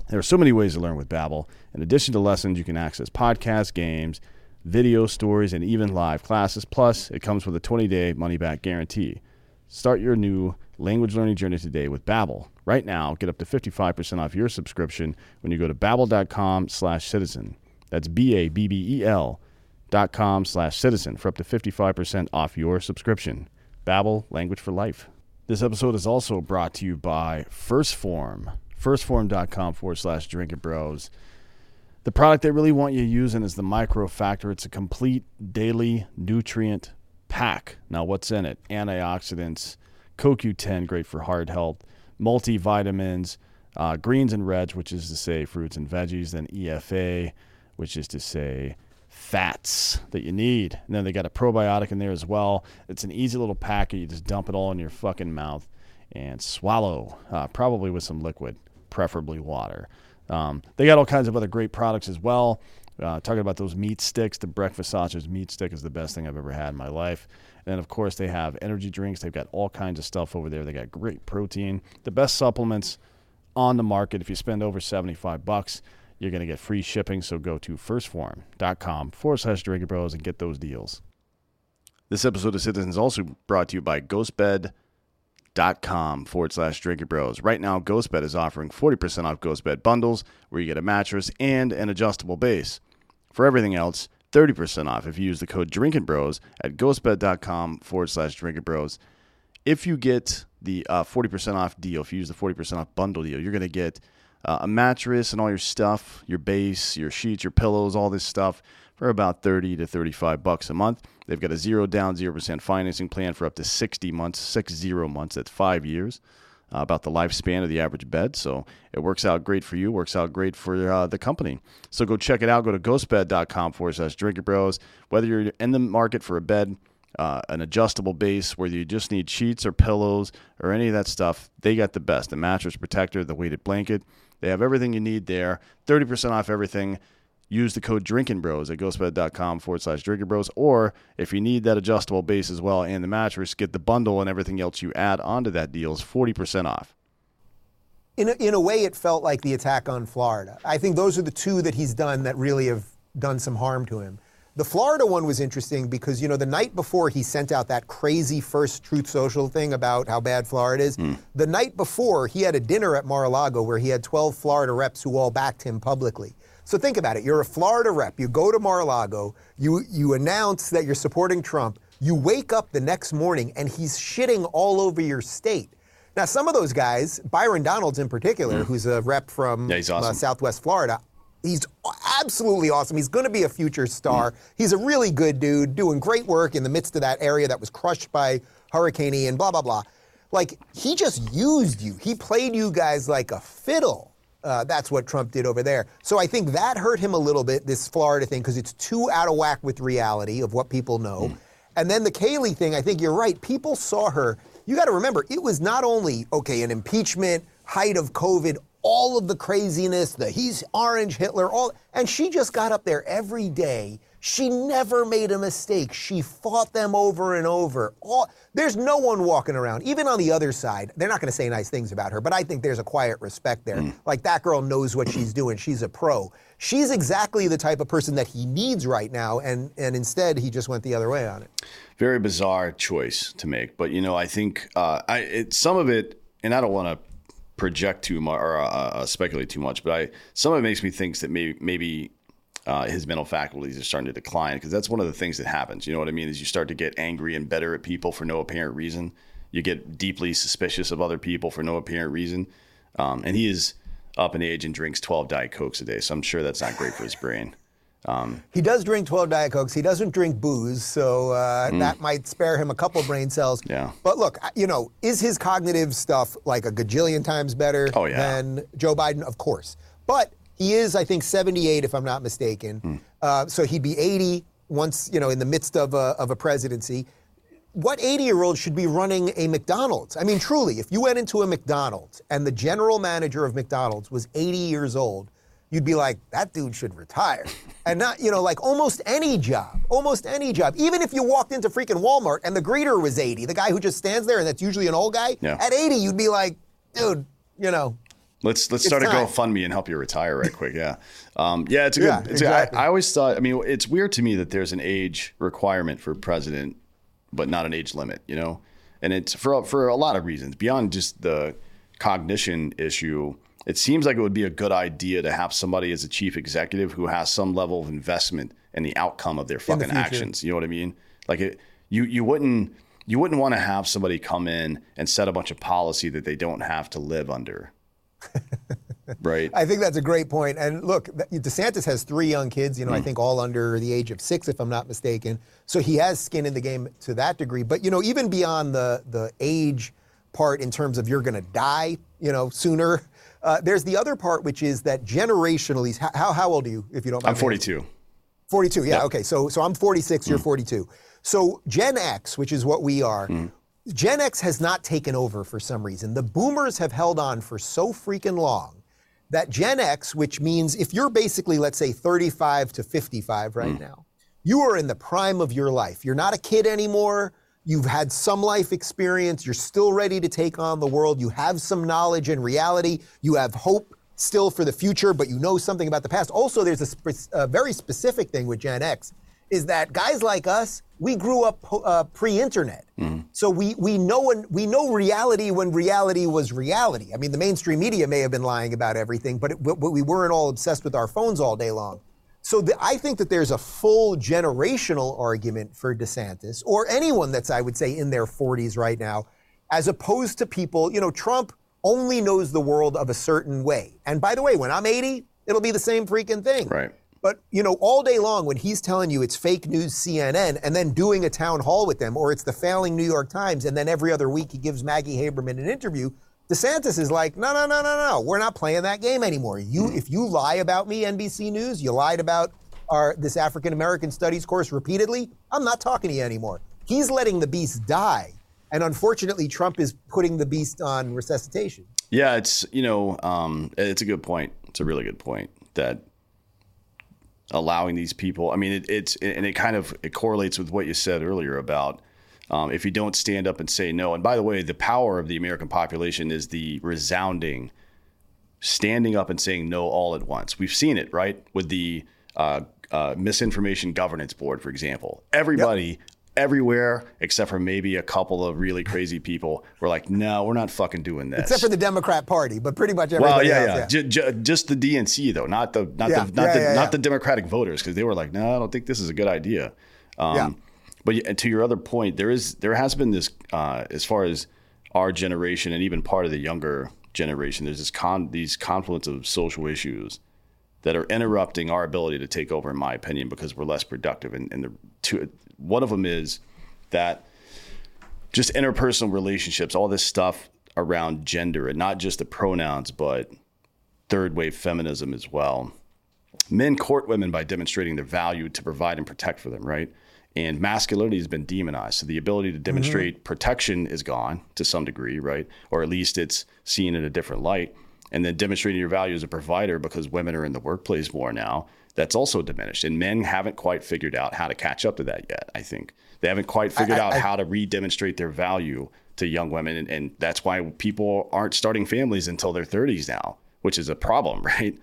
There are so many ways to learn with Babbel. In addition to lessons, you can access podcasts, games, video stories, and even live classes. Plus, it comes with a 20-day money-back guarantee. Start your new language learning journey today with Babbel. Right now, get up to 55% off your subscription when you go to babbel.com slash citizen. That's B-A-B-B-E-L dot com slash citizen for up to 55% off your subscription. Babbel, language for life. This episode is also brought to you by 1st Phorm. 1stphorm.com forward slash drinking bros. The product they really want you using is the Micro Factor. It's a complete daily nutrient pack. Now, what's in it? Antioxidants, CoQ10, great for heart health, multivitamins, uh, greens and reds, which is to say fruits and veggies, then EFA, which is to say fats that you need. And then they got a probiotic in there as well. It's an easy little packet. You just dump it all in your fucking mouth and swallow, uh, probably with some liquid, preferably water. Um, they got all kinds of other great products as well. Uh, talking about those meat sticks, the breakfast sausage meat stick is the best thing I've ever had in my life. And of course, they have energy drinks. They've got all kinds of stuff over there. They got great protein, the best supplements on the market. If you spend over 75 bucks, you're going to get free shipping. So go to 1stphorm.com forward slash Drinking Bros and get those deals. This episode of Citizens is also brought to you by ghostbed.com forward slash Drinking Bros. Right now, Ghostbed is offering 40% off Ghostbed bundles where you get a mattress and an adjustable base. For everything else, 30% off if you use the code Drinking Bros at ghostbed.com forward slash Drinking Bros. If you get the uh, 40% off deal, if you use the 40% off bundle deal, you're going to get uh, a mattress and all your stuff, your base, your sheets, your pillows, all this stuff for about 30 to 35 bucks a month. They've got a zero down, 0% financing plan for up to 60 months, six zero months, that's five years. Uh, about the lifespan of the average bed. So it works out great for you, works out great for uh, the company. So go check it out. Go to ghostbed.com forward slash drinker bros. Whether you're in the market for a bed, uh, an adjustable base, whether you just need sheets or pillows or any of that stuff, they got the best. The mattress protector, the weighted blanket, they have everything you need there. 30% off everything. Use the code Drinking Bros at ghostbed.com forward slash Drinking Bros. Or if you need that adjustable base as well and the mattress, get the bundle and everything else you add onto that deal is 40% off. In a, in a way, it felt like the attack on Florida. I think those are the two that he's done that really have done some harm to him. The Florida one was interesting because, you know, the night before he sent out that crazy first Truth Social thing about how bad Florida is, mm. the night before he had a dinner at Mar a Lago where he had 12 Florida reps who all backed him publicly. So think about it. You're a Florida rep. You go to Mar a Lago, you, you announce that you're supporting Trump. You wake up the next morning and he's shitting all over your state. Now, some of those guys, Byron Donalds in particular, mm. who's a rep from yeah, awesome. uh, Southwest Florida, He's absolutely awesome. He's going to be a future star. He's a really good dude, doing great work in the midst of that area that was crushed by Hurricane Ian, blah, blah, blah. Like, he just used you. He played you guys like a fiddle. Uh, that's what Trump did over there. So I think that hurt him a little bit, this Florida thing, because it's too out of whack with reality of what people know. Mm. And then the Kayleigh thing, I think you're right. People saw her. You got to remember, it was not only, okay, an impeachment, height of COVID, all of the craziness, the he's orange Hitler, all and she just got up there every day. She never made a mistake. She fought them over and over. All, there's no one walking around, even on the other side. They're not going to say nice things about her, but I think there's a quiet respect there. Mm. Like that girl knows what she's doing. She's a pro. She's exactly the type of person that he needs right now, and and instead he just went the other way on it. Very bizarre choice to make, but you know I think uh, I it, some of it, and I don't want to project too much or uh, uh, speculate too much, but I some of it makes me think that maybe maybe uh, his mental faculties are starting to decline because that's one of the things that happens. You know what I mean? Is you start to get angry and better at people for no apparent reason. You get deeply suspicious of other people for no apparent reason. Um, and he is up in age and drinks 12 Diet Cokes a day, so I'm sure that's not great for his brain. Um, he does drink 12 Diet Cokes. He doesn't drink booze, so uh, mm. that might spare him a couple brain cells. Yeah. But look, you know, is his cognitive stuff like a gajillion times better oh, yeah. than Joe Biden? Of course. But he is, I think, 78, if I'm not mistaken. Mm. Uh, so he'd be 80 once, you know, in the midst of a, of a presidency. What 80 year old should be running a McDonald's? I mean, truly, if you went into a McDonald's and the general manager of McDonald's was 80 years old, you'd be like, that dude should retire. and not, you know, like almost any job, almost any job. Even if you walked into freaking Walmart and the greeter was 80, the guy who just stands there and that's usually an old guy, yeah. at 80, you'd be like, dude, you know. Let's let's start time. a GoFundMe and help you retire right quick. Yeah, um, yeah, it's a good. Yeah, it's exactly. a, I, I always thought. I mean, it's weird to me that there's an age requirement for president, but not an age limit. You know, and it's for for a lot of reasons beyond just the cognition issue it seems like it would be a good idea to have somebody as a chief executive who has some level of investment in the outcome of their fucking the actions. You know what I mean? Like it, you you wouldn't you wouldn't want to have somebody come in and set a bunch of policy that they don't have to live under. right. I think that's a great point. And look, DeSantis has three young kids, you know, mm. I think all under the age of six, if I'm not mistaken. So he has skin in the game to that degree. But, you know, even beyond the, the age part in terms of you're going to die, you know, sooner uh, there's the other part, which is that generationally, how, how old are you, if you don't mind? I'm 42. 42, yeah, yep. okay. So, so I'm 46, mm. you're 42. So Gen X, which is what we are, mm. Gen X has not taken over for some reason. The boomers have held on for so freaking long that Gen X, which means if you're basically, let's say, 35 to 55 right mm. now, you are in the prime of your life. You're not a kid anymore. You've had some life experience. You're still ready to take on the world. You have some knowledge and reality. You have hope still for the future, but you know something about the past. Also, there's a, a very specific thing with Gen X is that guys like us, we grew up uh, pre-internet, mm. so we we know when, we know reality when reality was reality. I mean, the mainstream media may have been lying about everything, but, it, but we weren't all obsessed with our phones all day long. So the, I think that there's a full generational argument for DeSantis or anyone that's I would say in their 40s right now, as opposed to people. You know, Trump only knows the world of a certain way, and by the way, when I'm 80, it'll be the same freaking thing. Right. But you know, all day long when he's telling you it's fake news CNN and then doing a town hall with them, or it's the failing New York Times, and then every other week he gives Maggie Haberman an interview, DeSantis is like, no, no, no, no, no, we're not playing that game anymore. You, if you lie about me, NBC News, you lied about our this African American Studies course repeatedly. I'm not talking to you anymore. He's letting the beast die, and unfortunately, Trump is putting the beast on resuscitation. Yeah, it's you know, um, it's a good point. It's a really good point that allowing these people. I mean, it, it's and it kind of it correlates with what you said earlier about um, if you don't stand up and say no. And by the way, the power of the American population is the resounding standing up and saying no all at once. We've seen it right with the uh, uh, misinformation governance board, for example. Everybody yep everywhere except for maybe a couple of really crazy people were like, no, we're not fucking doing this. Except for the Democrat Party, but pretty much everybody well, yeah, else, yeah. yeah. J- j- just the DNC though, not the not yeah, the not yeah, the not the Democratic voters because they were like, no, I don't think this is a good idea. Um, yeah. But to your other point, there is there has been this uh, as far as our generation and even part of the younger generation. There's this con these confluence of social issues that are interrupting our ability to take over, in my opinion, because we're less productive. And, and the two, one of them is that just interpersonal relationships, all this stuff around gender, and not just the pronouns, but third wave feminism as well. Men court women by demonstrating their value to provide and protect for them, right? And masculinity has been demonized. So the ability to demonstrate mm-hmm. protection is gone to some degree, right? Or at least it's seen in a different light. And then demonstrating your value as a provider because women are in the workplace more now that's also diminished. And men haven't quite figured out how to catch up to that yet, I think. They haven't quite figured I, out I, how to re demonstrate their value to young women. And, and that's why people aren't starting families until their 30s now, which is a problem, right?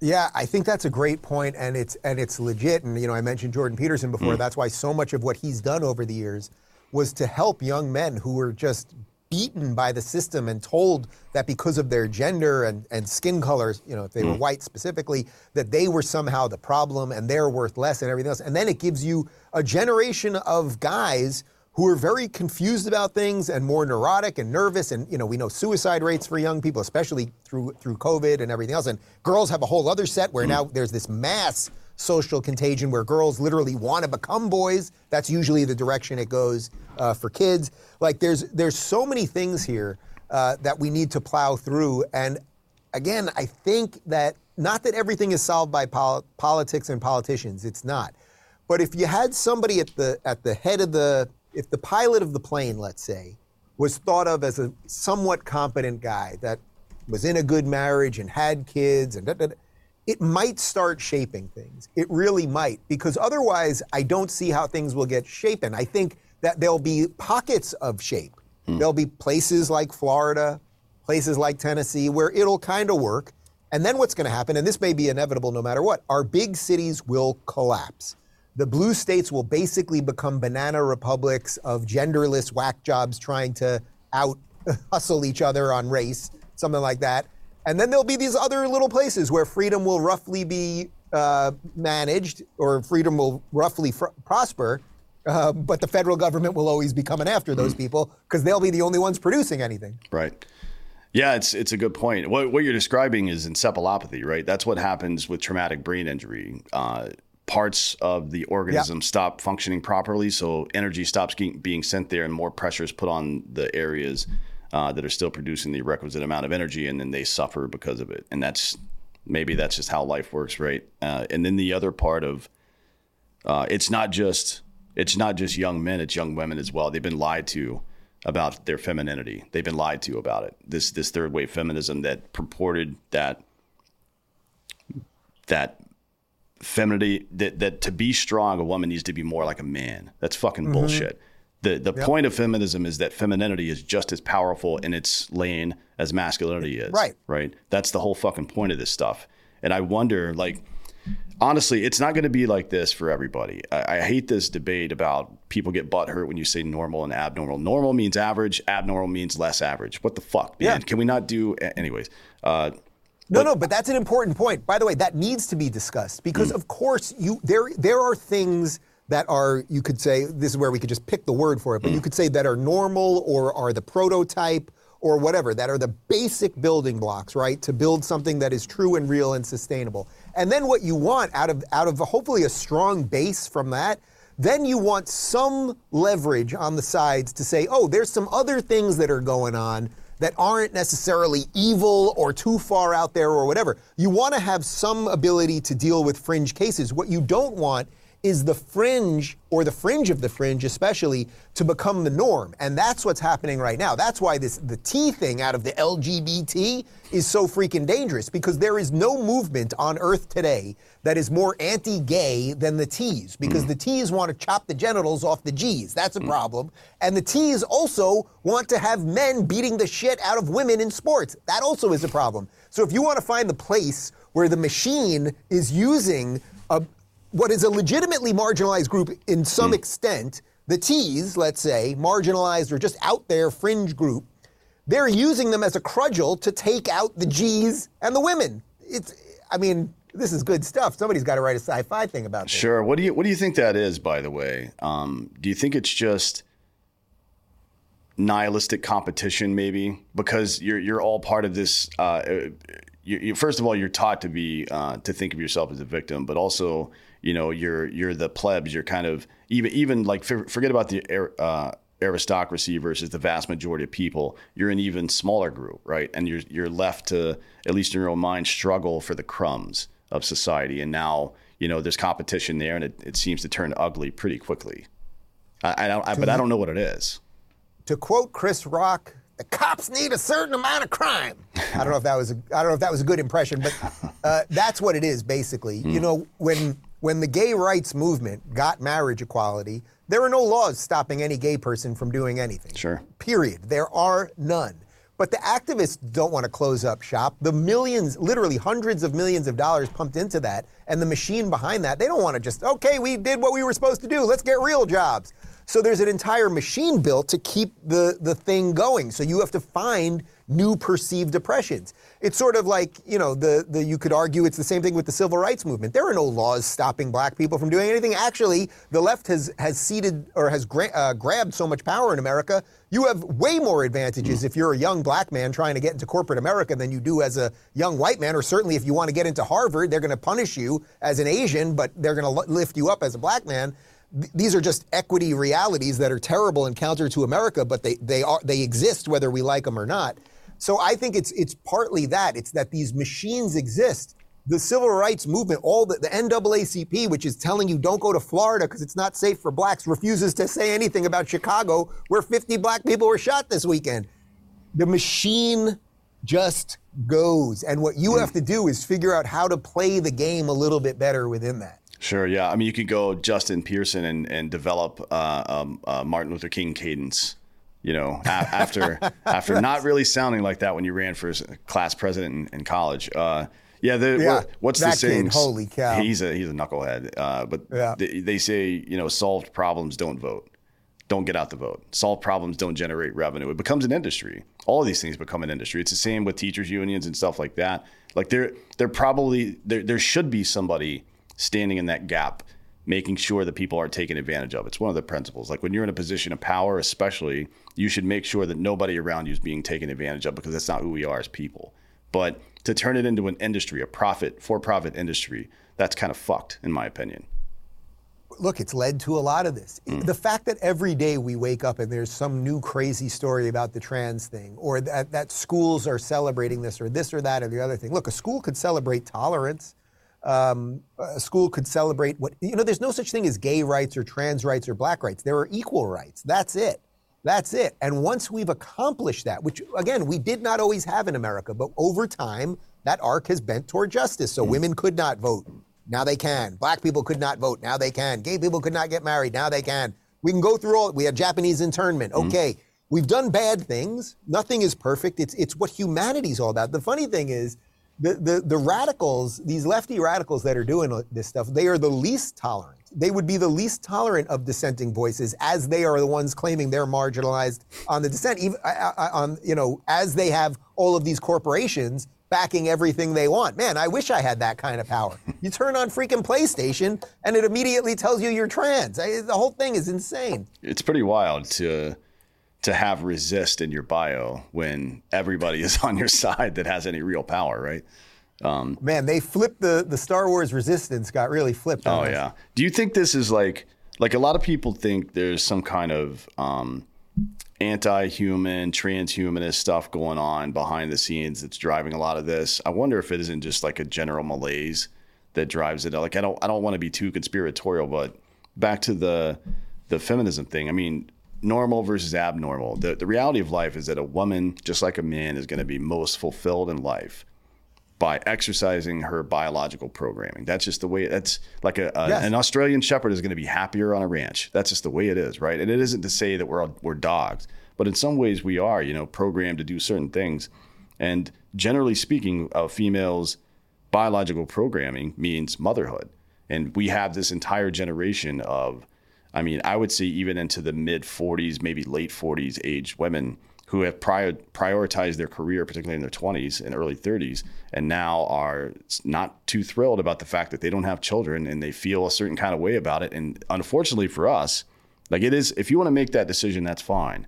Yeah, I think that's a great point, and it's and it's legit. And you know, I mentioned Jordan Peterson before. Mm. That's why so much of what he's done over the years was to help young men who were just beaten by the system and told that because of their gender and, and skin colors, you know, if they mm. were white specifically, that they were somehow the problem and they're worth less and everything else. And then it gives you a generation of guys who are very confused about things and more neurotic and nervous. And you know, we know suicide rates for young people, especially through through COVID and everything else. And girls have a whole other set where mm. now there's this mass social contagion where girls literally want to become boys. That's usually the direction it goes uh, for kids. Like there's there's so many things here uh, that we need to plow through. And again, I think that not that everything is solved by pol- politics and politicians. It's not. But if you had somebody at the at the head of the if the pilot of the plane, let's say, was thought of as a somewhat competent guy that was in a good marriage and had kids and da, da, da, it might start shaping things. It really might, because otherwise, I don't see how things will get shapen. I think that there'll be pockets of shape. Hmm. There'll be places like Florida, places like Tennessee, where it'll kind of work. And then what's going to happen, and this may be inevitable no matter what, our big cities will collapse. The blue states will basically become banana republics of genderless whack jobs trying to out hustle each other on race, something like that. And then there'll be these other little places where freedom will roughly be uh, managed or freedom will roughly fr- prosper. Uh, but the federal government will always be coming after those mm. people because they'll be the only ones producing anything. Right. Yeah, it's it's a good point. What, what you're describing is encephalopathy, right? That's what happens with traumatic brain injury. Uh, parts of the organism yeah. stop functioning properly, so energy stops being sent there, and more pressure is put on the areas uh, that are still producing the requisite amount of energy, and then they suffer because of it. And that's maybe that's just how life works, right? Uh, and then the other part of uh, it's not just it's not just young men; it's young women as well. They've been lied to about their femininity. They've been lied to about it. This this third wave feminism that purported that that femininity that that to be strong, a woman needs to be more like a man. That's fucking mm-hmm. bullshit. The the yep. point of feminism is that femininity is just as powerful in its lane as masculinity is. Right. Right. That's the whole fucking point of this stuff. And I wonder, like, honestly, it's not going to be like this for everybody. I, I, hate this debate about people get butt hurt when you say normal and abnormal. Normal means average. Abnormal means less average. What the fuck, man? Yeah. Can we not do, anyways? Uh, no, but, no, but that's an important point. By the way, that needs to be discussed because, mm. of course, you there there are things that are you could say this is where we could just pick the word for it, but mm. you could say that are normal or are the prototype or whatever that are the basic building blocks, right, to build something that is true and real and sustainable. And then what you want out of out of hopefully a strong base from that then you want some leverage on the sides to say, oh, there's some other things that are going on that aren't necessarily evil or too far out there or whatever. You want to have some ability to deal with fringe cases. What you don't want is the fringe or the fringe of the fringe especially to become the norm. And that's what's happening right now. That's why this the t thing out of the lgbt is so freaking dangerous because there is no movement on earth today that is more anti-gay than the t's because mm. the t's want to chop the genitals off the g's. That's a mm. problem. And the t's also want to have men beating the shit out of women in sports. That also is a problem. So if you want to find the place where the machine is using a, what is a legitimately marginalized group in some mm. extent, the T's, let's say, marginalized or just out there fringe group, they're using them as a crudgel to take out the G's and the women. It's, I mean, this is good stuff. Somebody's got to write a sci-fi thing about this. Sure. What do you What do you think that is? By the way, um, do you think it's just nihilistic competition, maybe because you're you're all part of this? Uh, you, you, first of all, you're taught to be uh, to think of yourself as a victim, but also you know you're you're the plebs you're kind of even even like forget about the uh, aristocracy versus the vast majority of people you're an even smaller group right and you're you're left to at least in your own mind struggle for the crumbs of society and now you know there's competition there and it, it seems to turn ugly pretty quickly I, I don't I, but I don't know what it is to quote Chris Rock the cops need a certain amount of crime. I don't know if that was a, I don't know if that was a good impression, but uh, that's what it is basically. Mm. You know, when when the gay rights movement got marriage equality, there are no laws stopping any gay person from doing anything. Sure. Period. There are none. But the activists don't want to close up shop. The millions, literally hundreds of millions of dollars pumped into that, and the machine behind that, they don't want to just, okay, we did what we were supposed to do. Let's get real jobs. So there's an entire machine built to keep the, the thing going. So you have to find new perceived oppressions. It's sort of like, you know, the, the you could argue it's the same thing with the civil rights movement. There are no laws stopping black people from doing anything. Actually, the left has has ceded or has gra- uh, grabbed so much power in America. You have way more advantages mm. if you're a young black man trying to get into corporate America than you do as a young white man. Or certainly, if you want to get into Harvard, they're going to punish you as an Asian, but they're going to lift you up as a black man these are just equity realities that are terrible and counter to America, but they, they are they exist whether we like them or not. So I think it's it's partly that. It's that these machines exist. The civil rights movement, all the, the NAACP, which is telling you don't go to Florida because it's not safe for blacks, refuses to say anything about Chicago, where 50 black people were shot this weekend. The machine just goes. And what you have to do is figure out how to play the game a little bit better within that. Sure. Yeah. I mean, you could go Justin Pearson and, and develop uh, um, uh, Martin Luther King cadence you know, a- after after not really sounding like that when you ran for class president in, in college. Uh, yeah, the, yeah, what's the saying? Kid, holy cow! He's a he's a knucklehead. Uh, but yeah. they, they, say you know, solved problems don't vote, don't get out the vote. Solved problems don't generate revenue. It becomes an industry. All of these things become an industry. It's the same with teachers unions and stuff like that. Like there, there probably there there should be somebody standing in that gap making sure that people aren't taken advantage of. It's one of the principles. Like when you're in a position of power, especially, you should make sure that nobody around you is being taken advantage of because that's not who we are as people. But to turn it into an industry, a profit, for profit industry, that's kind of fucked, in my opinion. look, it's led to a lot of this. Hmm. The fact that every day we wake up and there's some new crazy story about the trans thing, or that, that schools are celebrating this, or this or that, or the other thing. Look, a school could celebrate tolerance. Um, a school could celebrate what, you know, there's no such thing as gay rights or trans rights or black rights. There are equal rights. That's it. That's it. And once we've accomplished that, which again, we did not always have in America, but over time, that arc has bent toward justice. So women could not vote. Now they can. Black people could not vote. Now they can. Gay people could not get married. Now they can. We can go through all. We have Japanese internment. Okay. We've done bad things. Nothing is perfect. It's it's what humanity's all about. The funny thing is, the, the, the radicals, these lefty radicals that are doing this stuff, they are the least tolerant. They would be the least tolerant of dissenting voices, as they are the ones claiming they're marginalized on the dissent. Even I- I- on you know, as they have all of these corporations backing everything they want. Man, I wish I had that kind of power. You turn on freaking PlayStation, and it immediately tells you you're trans. The whole thing is insane. It's pretty wild to to have resist in your bio when everybody is on your side that has any real power, right? Man, they flipped the the Star Wars Resistance got really flipped. Oh us. yeah. Do you think this is like like a lot of people think there's some kind of um, anti-human, transhumanist stuff going on behind the scenes that's driving a lot of this? I wonder if it isn't just like a general malaise that drives it. Like I don't I don't want to be too conspiratorial, but back to the the feminism thing. I mean, normal versus abnormal. The the reality of life is that a woman, just like a man, is going to be most fulfilled in life by exercising her biological programming. That's just the way. That's like a, a- Yes. an Australian Shepherd is going to be happier on a ranch. That's just the way it is, right? And it isn't to say that we're we're dogs, but in some ways we are. You know, programmed to do certain things. And generally speaking, a female's biological programming means motherhood, and we have this entire generation of. I mean, I would say even into the mid 40s, maybe late 40s age women who have prior, prioritized their career, particularly in their 20s and early 30s, and now are not too thrilled about the fact that they don't have children and they feel a certain kind of way about it. And unfortunately for us, like it is, if you want to make that decision, that's fine.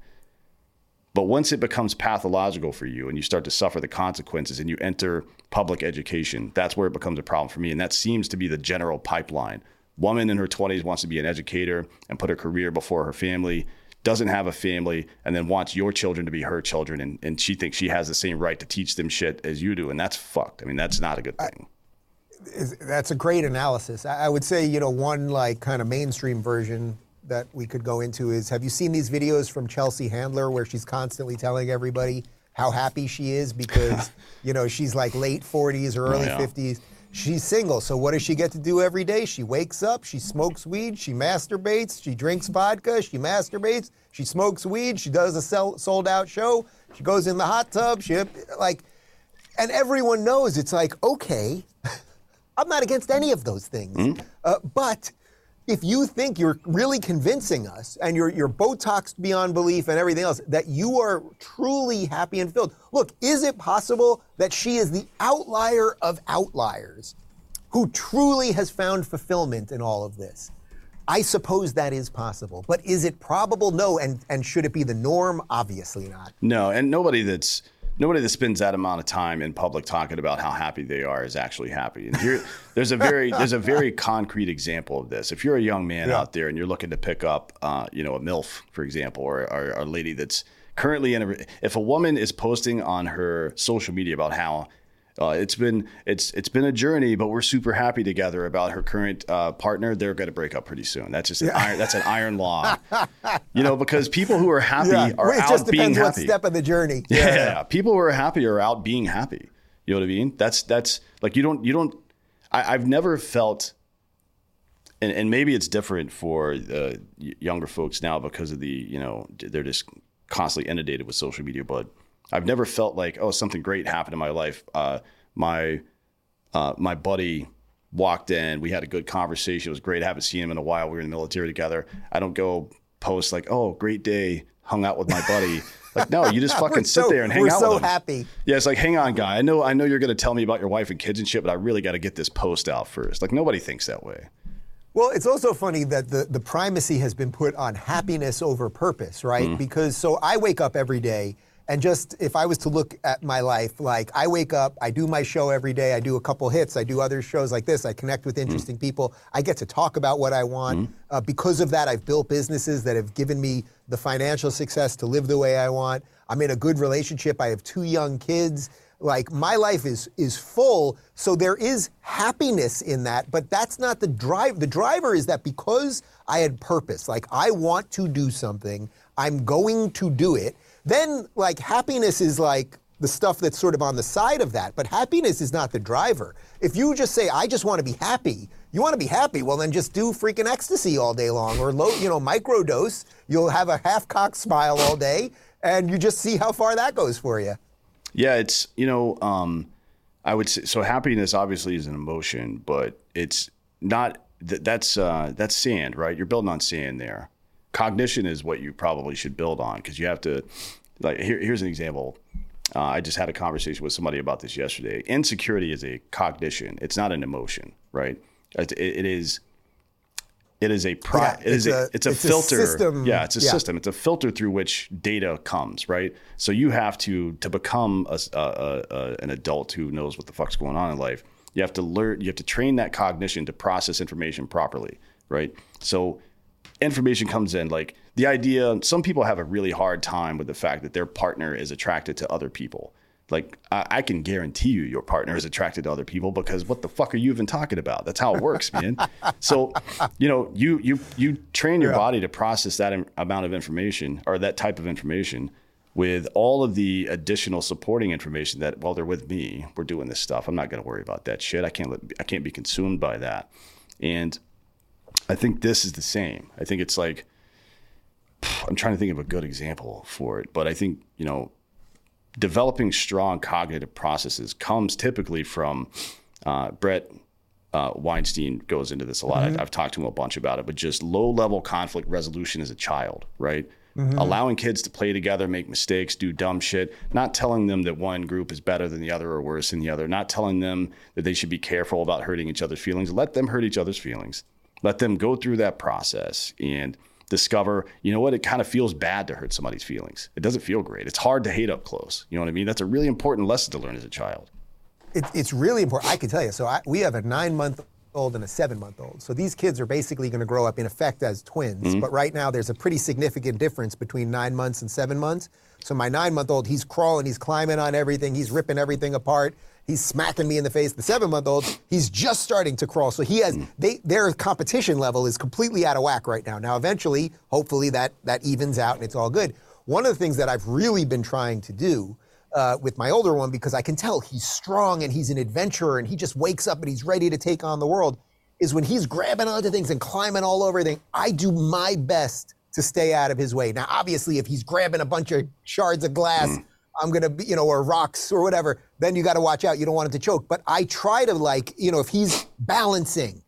But once it becomes pathological for you and you start to suffer the consequences and you enter public education, that's where it becomes a problem for me. And that seems to be the general pipeline. Woman in her 20s wants to be an educator and put her career before her family, doesn't have a family, and then wants your children to be her children. And, and she thinks she has the same right to teach them shit as you do. And that's fucked. I mean, that's not a good thing. is- that's a great analysis. I I would say, you know, one like kind of mainstream version that we could go into is have you seen these videos from Chelsea Handler where she's constantly telling everybody how happy she is because, you know, she's like late 40s or early yeah. 50s. She's single, so what does she get to do every day? She wakes up, she smokes weed, she masturbates, she drinks vodka, she masturbates, she smokes weed, she does a sell, sold out show, she goes in the hot tub, she like, and everyone knows it's like, okay, I'm not against any of those things. Uh, but if you think you're really convincing us and you're, you're Botoxed beyond belief and everything else, that you are truly happy and filled, look, is it possible that she is the outlier of outliers who truly has found fulfillment in all of this? I suppose that is possible. But is it probable? No. And, and should it be the norm? Obviously not. No, and nobody that's nobody that spends that amount of time in public talking about how happy they are is actually happy. And here, there's a very there's a very concrete example of this. If you're a young man Yeah. out there and you're looking to pick up, uh, you know, a milf, for example, or, or a lady that's currently in a, if a woman is posting on her social media about how. Uh, it's been it's it's been a journey, but we're super happy together about her current uh, partner. They're going to break up pretty soon. That's just an iron, that's an iron law, you know. Because people who are happy are it out just being depends what happy. step of the journey. Yeah. People who are happy are out being happy. You know what I mean? That's that's like you don't you don't. I, I've never felt, and, and maybe it's different for uh, younger folks now because of the you know they're just constantly inundated with social media. But I've never felt like oh something great happened in my life. Uh, my uh, my buddy walked in. We had a good conversation. It was great. I haven't seen him in a while. We were in the military together. I don't go post like, "Oh, great day, hung out with my buddy." like, no, you just fucking sit so- there and hang out. we're so with happy. Yeah, it's like, hang on, guy. I know, I know you're going to tell me about your wife and kids and shit, but I really got to get this post out first. Like, nobody thinks that way. Well, it's also funny that the, the primacy has been put on happiness over purpose, right? Mm. Because so I wake up every day And just if I was to look at my life, like I wake up, I do my show every day, I do a couple hits, I do other shows like this, I connect with interesting mm. people, I get to talk about what I want. Mm. Uh, because of that, I've built businesses that have given me the financial success to live the way I want. I'm in a good relationship. I have two young kids. Like my life is is full, so there is happiness in that, but that's not the drive. The driver is that because I had purpose, like I want to do something, I'm going to do it. Then like happiness is like the stuff that's sort of on the side of that, but happiness is not the driver. If you just say I just want to be happy, you want to be happy, well then just do freaking ecstasy all day long or low, you know, microdose. You'll have a half cock smile all day and you just see how far that goes for you. Yeah, it's you know, um, I would say so. Happiness obviously is an emotion, but it's not. Th- that's uh, that's sand, right? You're building on sand there. Cognition is what you probably should build on because you have to. Like here, here's an example. Uh, I just had a conversation with somebody about this yesterday. Insecurity is a cognition; it's not an emotion, right? it, it is it is a pro- yeah, it is a, a, it's a it's filter. A. Yeah, it's a yeah. system. It's a filter through which data comes, right? So you have to to become a, a, a, an adult who knows what the fuck's going on in life. You have to learn. You have to train that cognition to process information properly, right? So information comes in like the idea. Some people have a really hard time with the fact that their partner is attracted to other people. Like I, I, can guarantee you your partner is attracted to other people because what the fuck are you even talking about? That's how it works man. So you know you you you train your yeah. body to process that Im- amount of information or that type of information with all of the additional supporting information that while they're with me. We're doing this stuff. I'm not going to worry about that shit. I can't let, i can't be consumed by that. And i think this is the same i think it's like i'm trying to think of a good example for it but i think you know developing strong cognitive processes comes typically from uh, Bret uh, Weinstein goes into this a lot. Mm-hmm. I, have talked to him a bunch about it, but just low level conflict resolution as a child, right? Mm-hmm. Allowing kids to play together, make mistakes, do dumb shit, not telling them that one group is better than the other or worse than the other, not telling them that they should be careful about hurting each other's feelings. Let them hurt each other's feelings. Let them go through that process and discover, you know what, it kind of feels bad to hurt somebody's feelings. It doesn't feel great. It's hard to hate up close. You know what I mean? That's a really important lesson to learn as a child. It, it's really important. I can tell you. So I, we have a nine month old and a seven month old. So these kids are basically going to grow up in effect as twins. Mm-hmm. But right now, there's a pretty significant difference between nine months and seven months. So my nine month old, he's crawling, he's climbing on everything, he's ripping everything apart. He's smacking me in the face. The seven month old, he's just starting to crawl. So he has they their competition level is completely out of whack right now. Now eventually, hopefully that that evens out and it's all good. One of the things that I've really been trying to do uh, with my older one, because I can tell he's strong and he's an adventurer and he just wakes up and he's ready to take on the world, is when he's grabbing onto things and climbing all over everything. I do my best to stay out of his way. Now, obviously, if he's grabbing a bunch of shards of glass. Mm I'm gonna be, you know, or rocks or whatever, then you got to watch out. You don't want him to choke. But I try to like, you know, if he's balancing,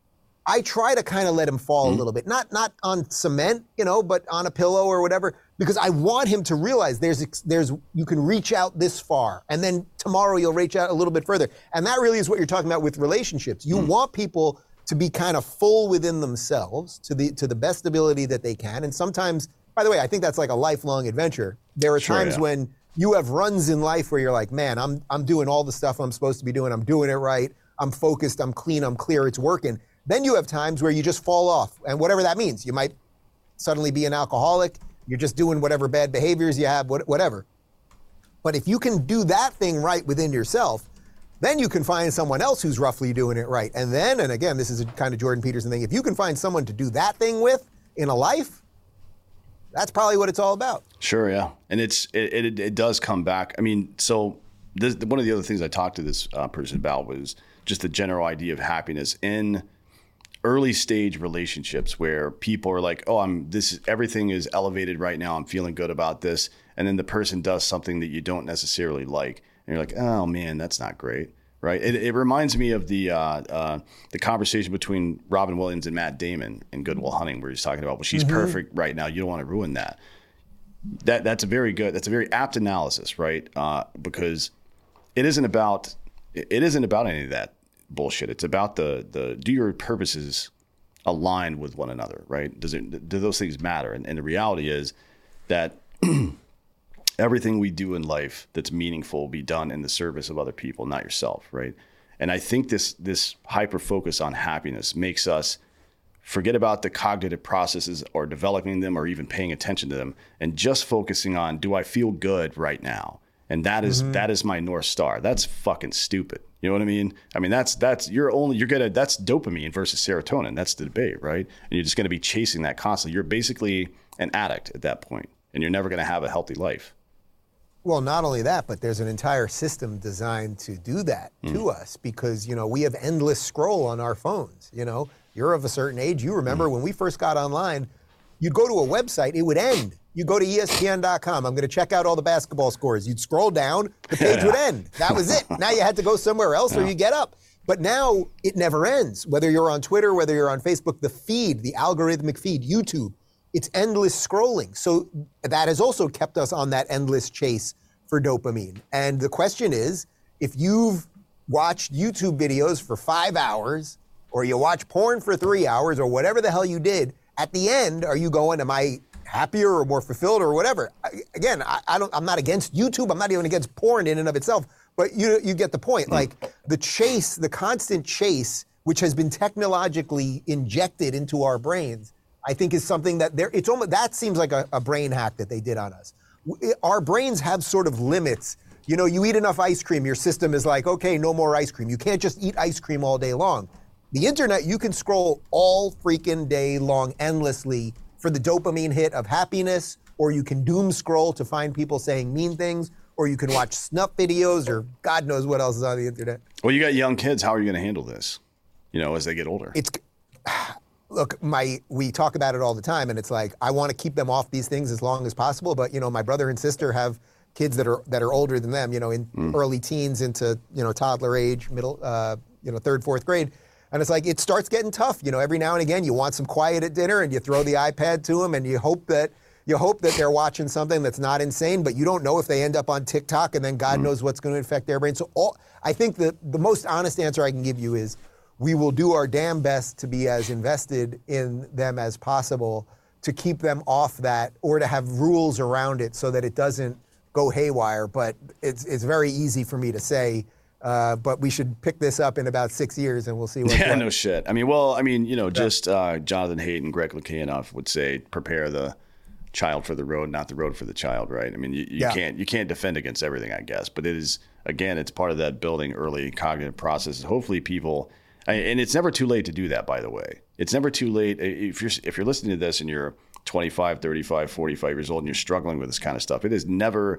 I try to kind of let him fall mm-hmm. a little bit, not not on cement, you know, but on a pillow or whatever, because I want him to realize there's there's you can reach out this far, and then tomorrow you'll reach out a little bit further, and that really is what you're talking about with relationships. You mm-hmm. want people to be kind of full within themselves to the to the best ability that they can, and sometimes, by the way, I think that's like a lifelong adventure. There are sure, times yeah. when you have runs in life where you're like, man, I'm I'm doing all the stuff I'm supposed to be doing. I'm doing it right. I'm focused. I'm clean. I'm clear. It's working. Then you have times where you just fall off, and whatever that means, you might suddenly be an alcoholic. You're just doing whatever bad behaviors you have, whatever. But if you can do that thing right within yourself, then you can find someone else who's roughly doing it right. And then, and again, this is a kind of Jordan Peterson thing. If you can find someone to do that thing with in a life, that's probably what it's all about. Sure, yeah, and it's it it, it does come back. I mean, so this, one of the other things I talked to this uh, person about was just the general idea of happiness in early stage relationships where people are like, "Oh, I'm this everything is elevated right now. I'm feeling good about this," and then the person does something that you don't necessarily like, and you're like, "Oh man, that's not great." Right? It, it reminds me of the uh, uh, the conversation between Robin Williams and Matt Damon in Good Will Hunting, where he's talking about, well, she's mm-hmm. perfect right now. You don't want to ruin that. That that's a very good. That's a very apt analysis, right? Uh, because it isn't about it isn't about any of that bullshit. It's about the the do your purposes align with one another, right? Does it do those things matter? And, and the reality is that everything we do in life that's meaningful will be done in the service of other people, not yourself, right? And I think this this hyper focus on happiness makes us forget about the cognitive processes or developing them or even paying attention to them and just focusing on do I feel good right now? And that is, Mm-hmm. that is my north star. That's fucking stupid. You know what I mean? I mean that's that's you're only you're gonna that's dopamine versus serotonin. That's the debate, right? And you're just gonna be chasing that constantly. You're basically an addict at that point, and you're never gonna have a healthy life. Well, not only that, but there's an entire system designed to do that Hmm. to us because, you know, we have endless scroll on our phones. You know, you're of a certain age. You remember Hmm. when we first got online, you'd go to a website, it would end. You go to ESPN.com. I'm going to check out all the basketball scores. You'd scroll down, the page would end. That was it. Now you had to go somewhere else or you get up. But now it never ends. Whether you're on Twitter, whether you're on Facebook, the feed, the algorithmic feed, YouTube, it's endless scrolling. So that has also kept us on that endless chase for dopamine. And the question is if you've watched YouTube videos for five hours, or you watch porn for three hours, or whatever the hell you did, at the end, are you going, am I happier or more fulfilled or whatever? I, again, I, I don't, I'm not against YouTube. I'm not even against porn in and of itself. But you, you get the point. Like the chase, the constant chase, which has been technologically injected into our brains, I think is something that there. It's almost that seems like a, a brain hack that they did on us. Our brains have sort of limits. You know, you eat enough ice cream, your system is like, okay, no more ice cream. You can't just eat ice cream all day long. The internet, you can scroll all freaking day long endlessly for the dopamine hit of happiness, or you can doom scroll to find people saying mean things, or you can watch snuff videos, or God knows what else is on the internet. Well, you got young kids. How are you going to handle this? You know, as they get older. It's look, my we talk about it all the time, and it's like I want to keep them off these things as long as possible. But you know, my brother and sister have kids that are that are older than them. You know, in early teens into you know toddler age, middle, uh, you know, third, fourth grade. And it's like it starts getting tough. You know, every now and again, you want some quiet at dinner, and you throw the iPad to them, and you hope that you hope that they're watching something that's not insane, but you don't know if they end up on TikTok, and then God knows what's going to affect their brain. So, all I think the the most honest answer I can give you is, we will do our damn best to be as invested in them as possible to keep them off that, or to have rules around it so that it doesn't go haywire. But it's it's very easy for me to say. Uh, but we should pick this up in about six years, and we'll see what. Yeah, no shit. I mean, well, I mean, you know, just uh, Jonathan Haidt and Greg Lukianoff would say, prepare the child for the road, not the road for the child, right? I mean, you, you Yeah. can't you can't defend against everything, I guess, but it is again, it's part of that building early cognitive process. Hopefully, people, and it's never too late to do that. By the way, it's never too late if you're if you're listening to this and you're 25, 35, 45 years old and you're struggling with this kind of stuff. It is never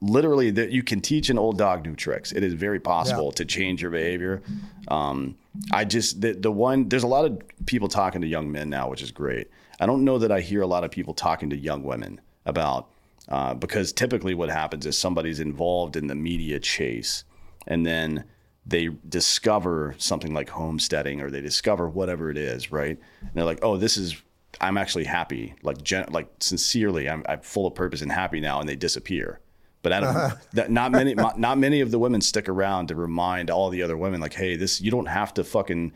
literally that you can teach an old dog new tricks. It is very possible to change your behavior. Um, I just the, the one there's a lot of people talking to young men now, which is great. I don't know that I hear a lot of people talking to young women about uh, because typically what happens is somebody's involved in the media chase, and then they discover something like homesteading or they discover whatever it is, right? And they're like, oh, this is I'm actually happy, like gen- like sincerely, I'm, I'm full of purpose and happy now, and they disappear. But I don't. Uh-huh. That not many. Not many of the women stick around to remind all the other women, like, "Hey, this you don't have to fucking.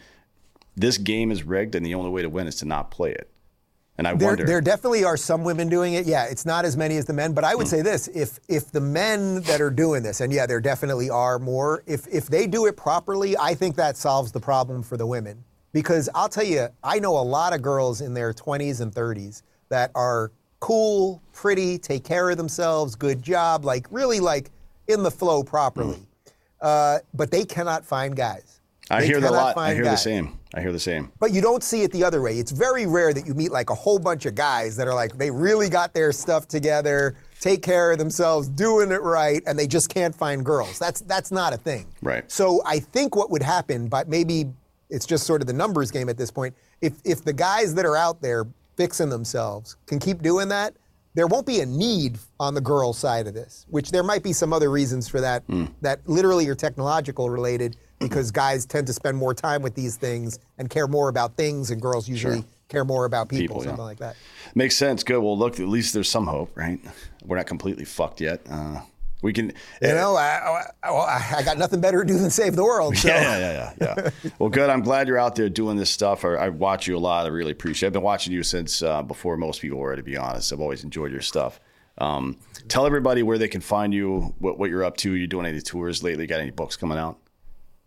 This game is rigged, and the only way to win is to not play it." And I There, wonder. there definitely are some women doing it. Yeah, it's not as many as the men, but I would say this: if if the men that are doing this, and yeah, there definitely are more. If if they do it properly, I think that solves the problem for the women. Because I'll tell you, I know a lot of girls in their 20s and 30s that are cool, pretty, take care of themselves, good job, like really like in the flow properly. Uh, but they cannot find guys. I They hear that a lot. I hear the same. I hear the same. But you don't see it the other way. It's very rare that you meet like a whole bunch of guys that are like, they really got their stuff together, take care of themselves, doing it right, and they just can't find girls. That's that's not a thing. Right. So I think what would happen, but maybe it's just sort of the numbers game at this point. If if the guys that are out there fixing themselves can keep doing that, there won't be a need on the girl side of this, which there might be some other reasons for that Hmm. that literally are technological related because guys tend to spend more time with these things and care more about things and girls usually care more about people, People, yeah. something like that. Makes sense. Good. Well, look, at least there's some hope, right? We're not completely fucked yet. Uh, we can. You know, I, I, I got nothing better to do than save the world. So. Yeah, yeah, yeah, yeah. yeah. well, good. I'm glad you're out there doing this stuff. I, I watch you a lot. I really appreciate. it. I've been watching you since uh, before most people were, to be honest. I've always enjoyed your stuff. Um, tell everybody where they can find you, what, what you're up to. You doing any tours lately? Got any books coming out?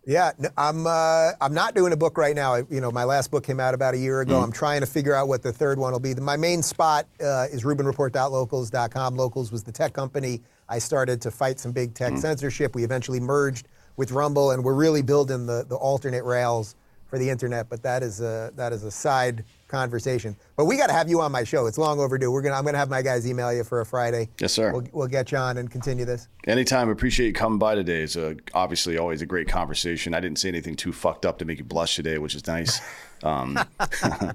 Yeah, I'm. Uh, I'm not doing a book right now. I, you know, my last book came out about a year ago. Mm. I'm trying to figure out what the third one will be. My main spot uh, is RubinReport.locals.com. Locals was the tech company I started to fight some big tech mm. censorship. We eventually merged with Rumble, and we're really building the the alternate rails for the internet. But that is a that is a side conversation. But we got to have you on my show. It's long overdue. We're gonna I'm gonna have my guys email you for a Friday. Yes, sir. We'll, we'll get you on and continue this. Anytime. Appreciate you coming by today. It's a, obviously always a great conversation. I didn't say anything too fucked up to make you blush today, which is nice. Um, uh,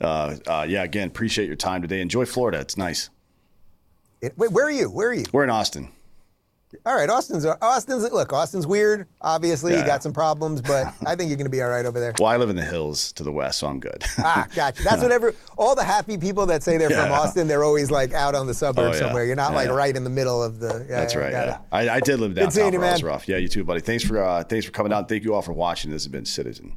uh, yeah. Again, appreciate your time today. Enjoy Florida. It's nice. It, wait, where are you? Where are you? We're in Austin. All right, Austin's Austin's look. Austin's weird. Obviously, yeah. you got some problems, but I think you're going to be all right over there. Well, I live in the hills to the west, so I'm good. ah, gotcha. That's whatever. All the happy people that say they're yeah. from Austin, they're always like out on the suburbs oh, somewhere. You're not like right in the middle of the. That's right. Yeah. I, I, did live downtown. Good seeing rough. Yeah, you too, buddy. Thanks for uh, thanks for coming out. Thank you all for watching. This has been Citizen.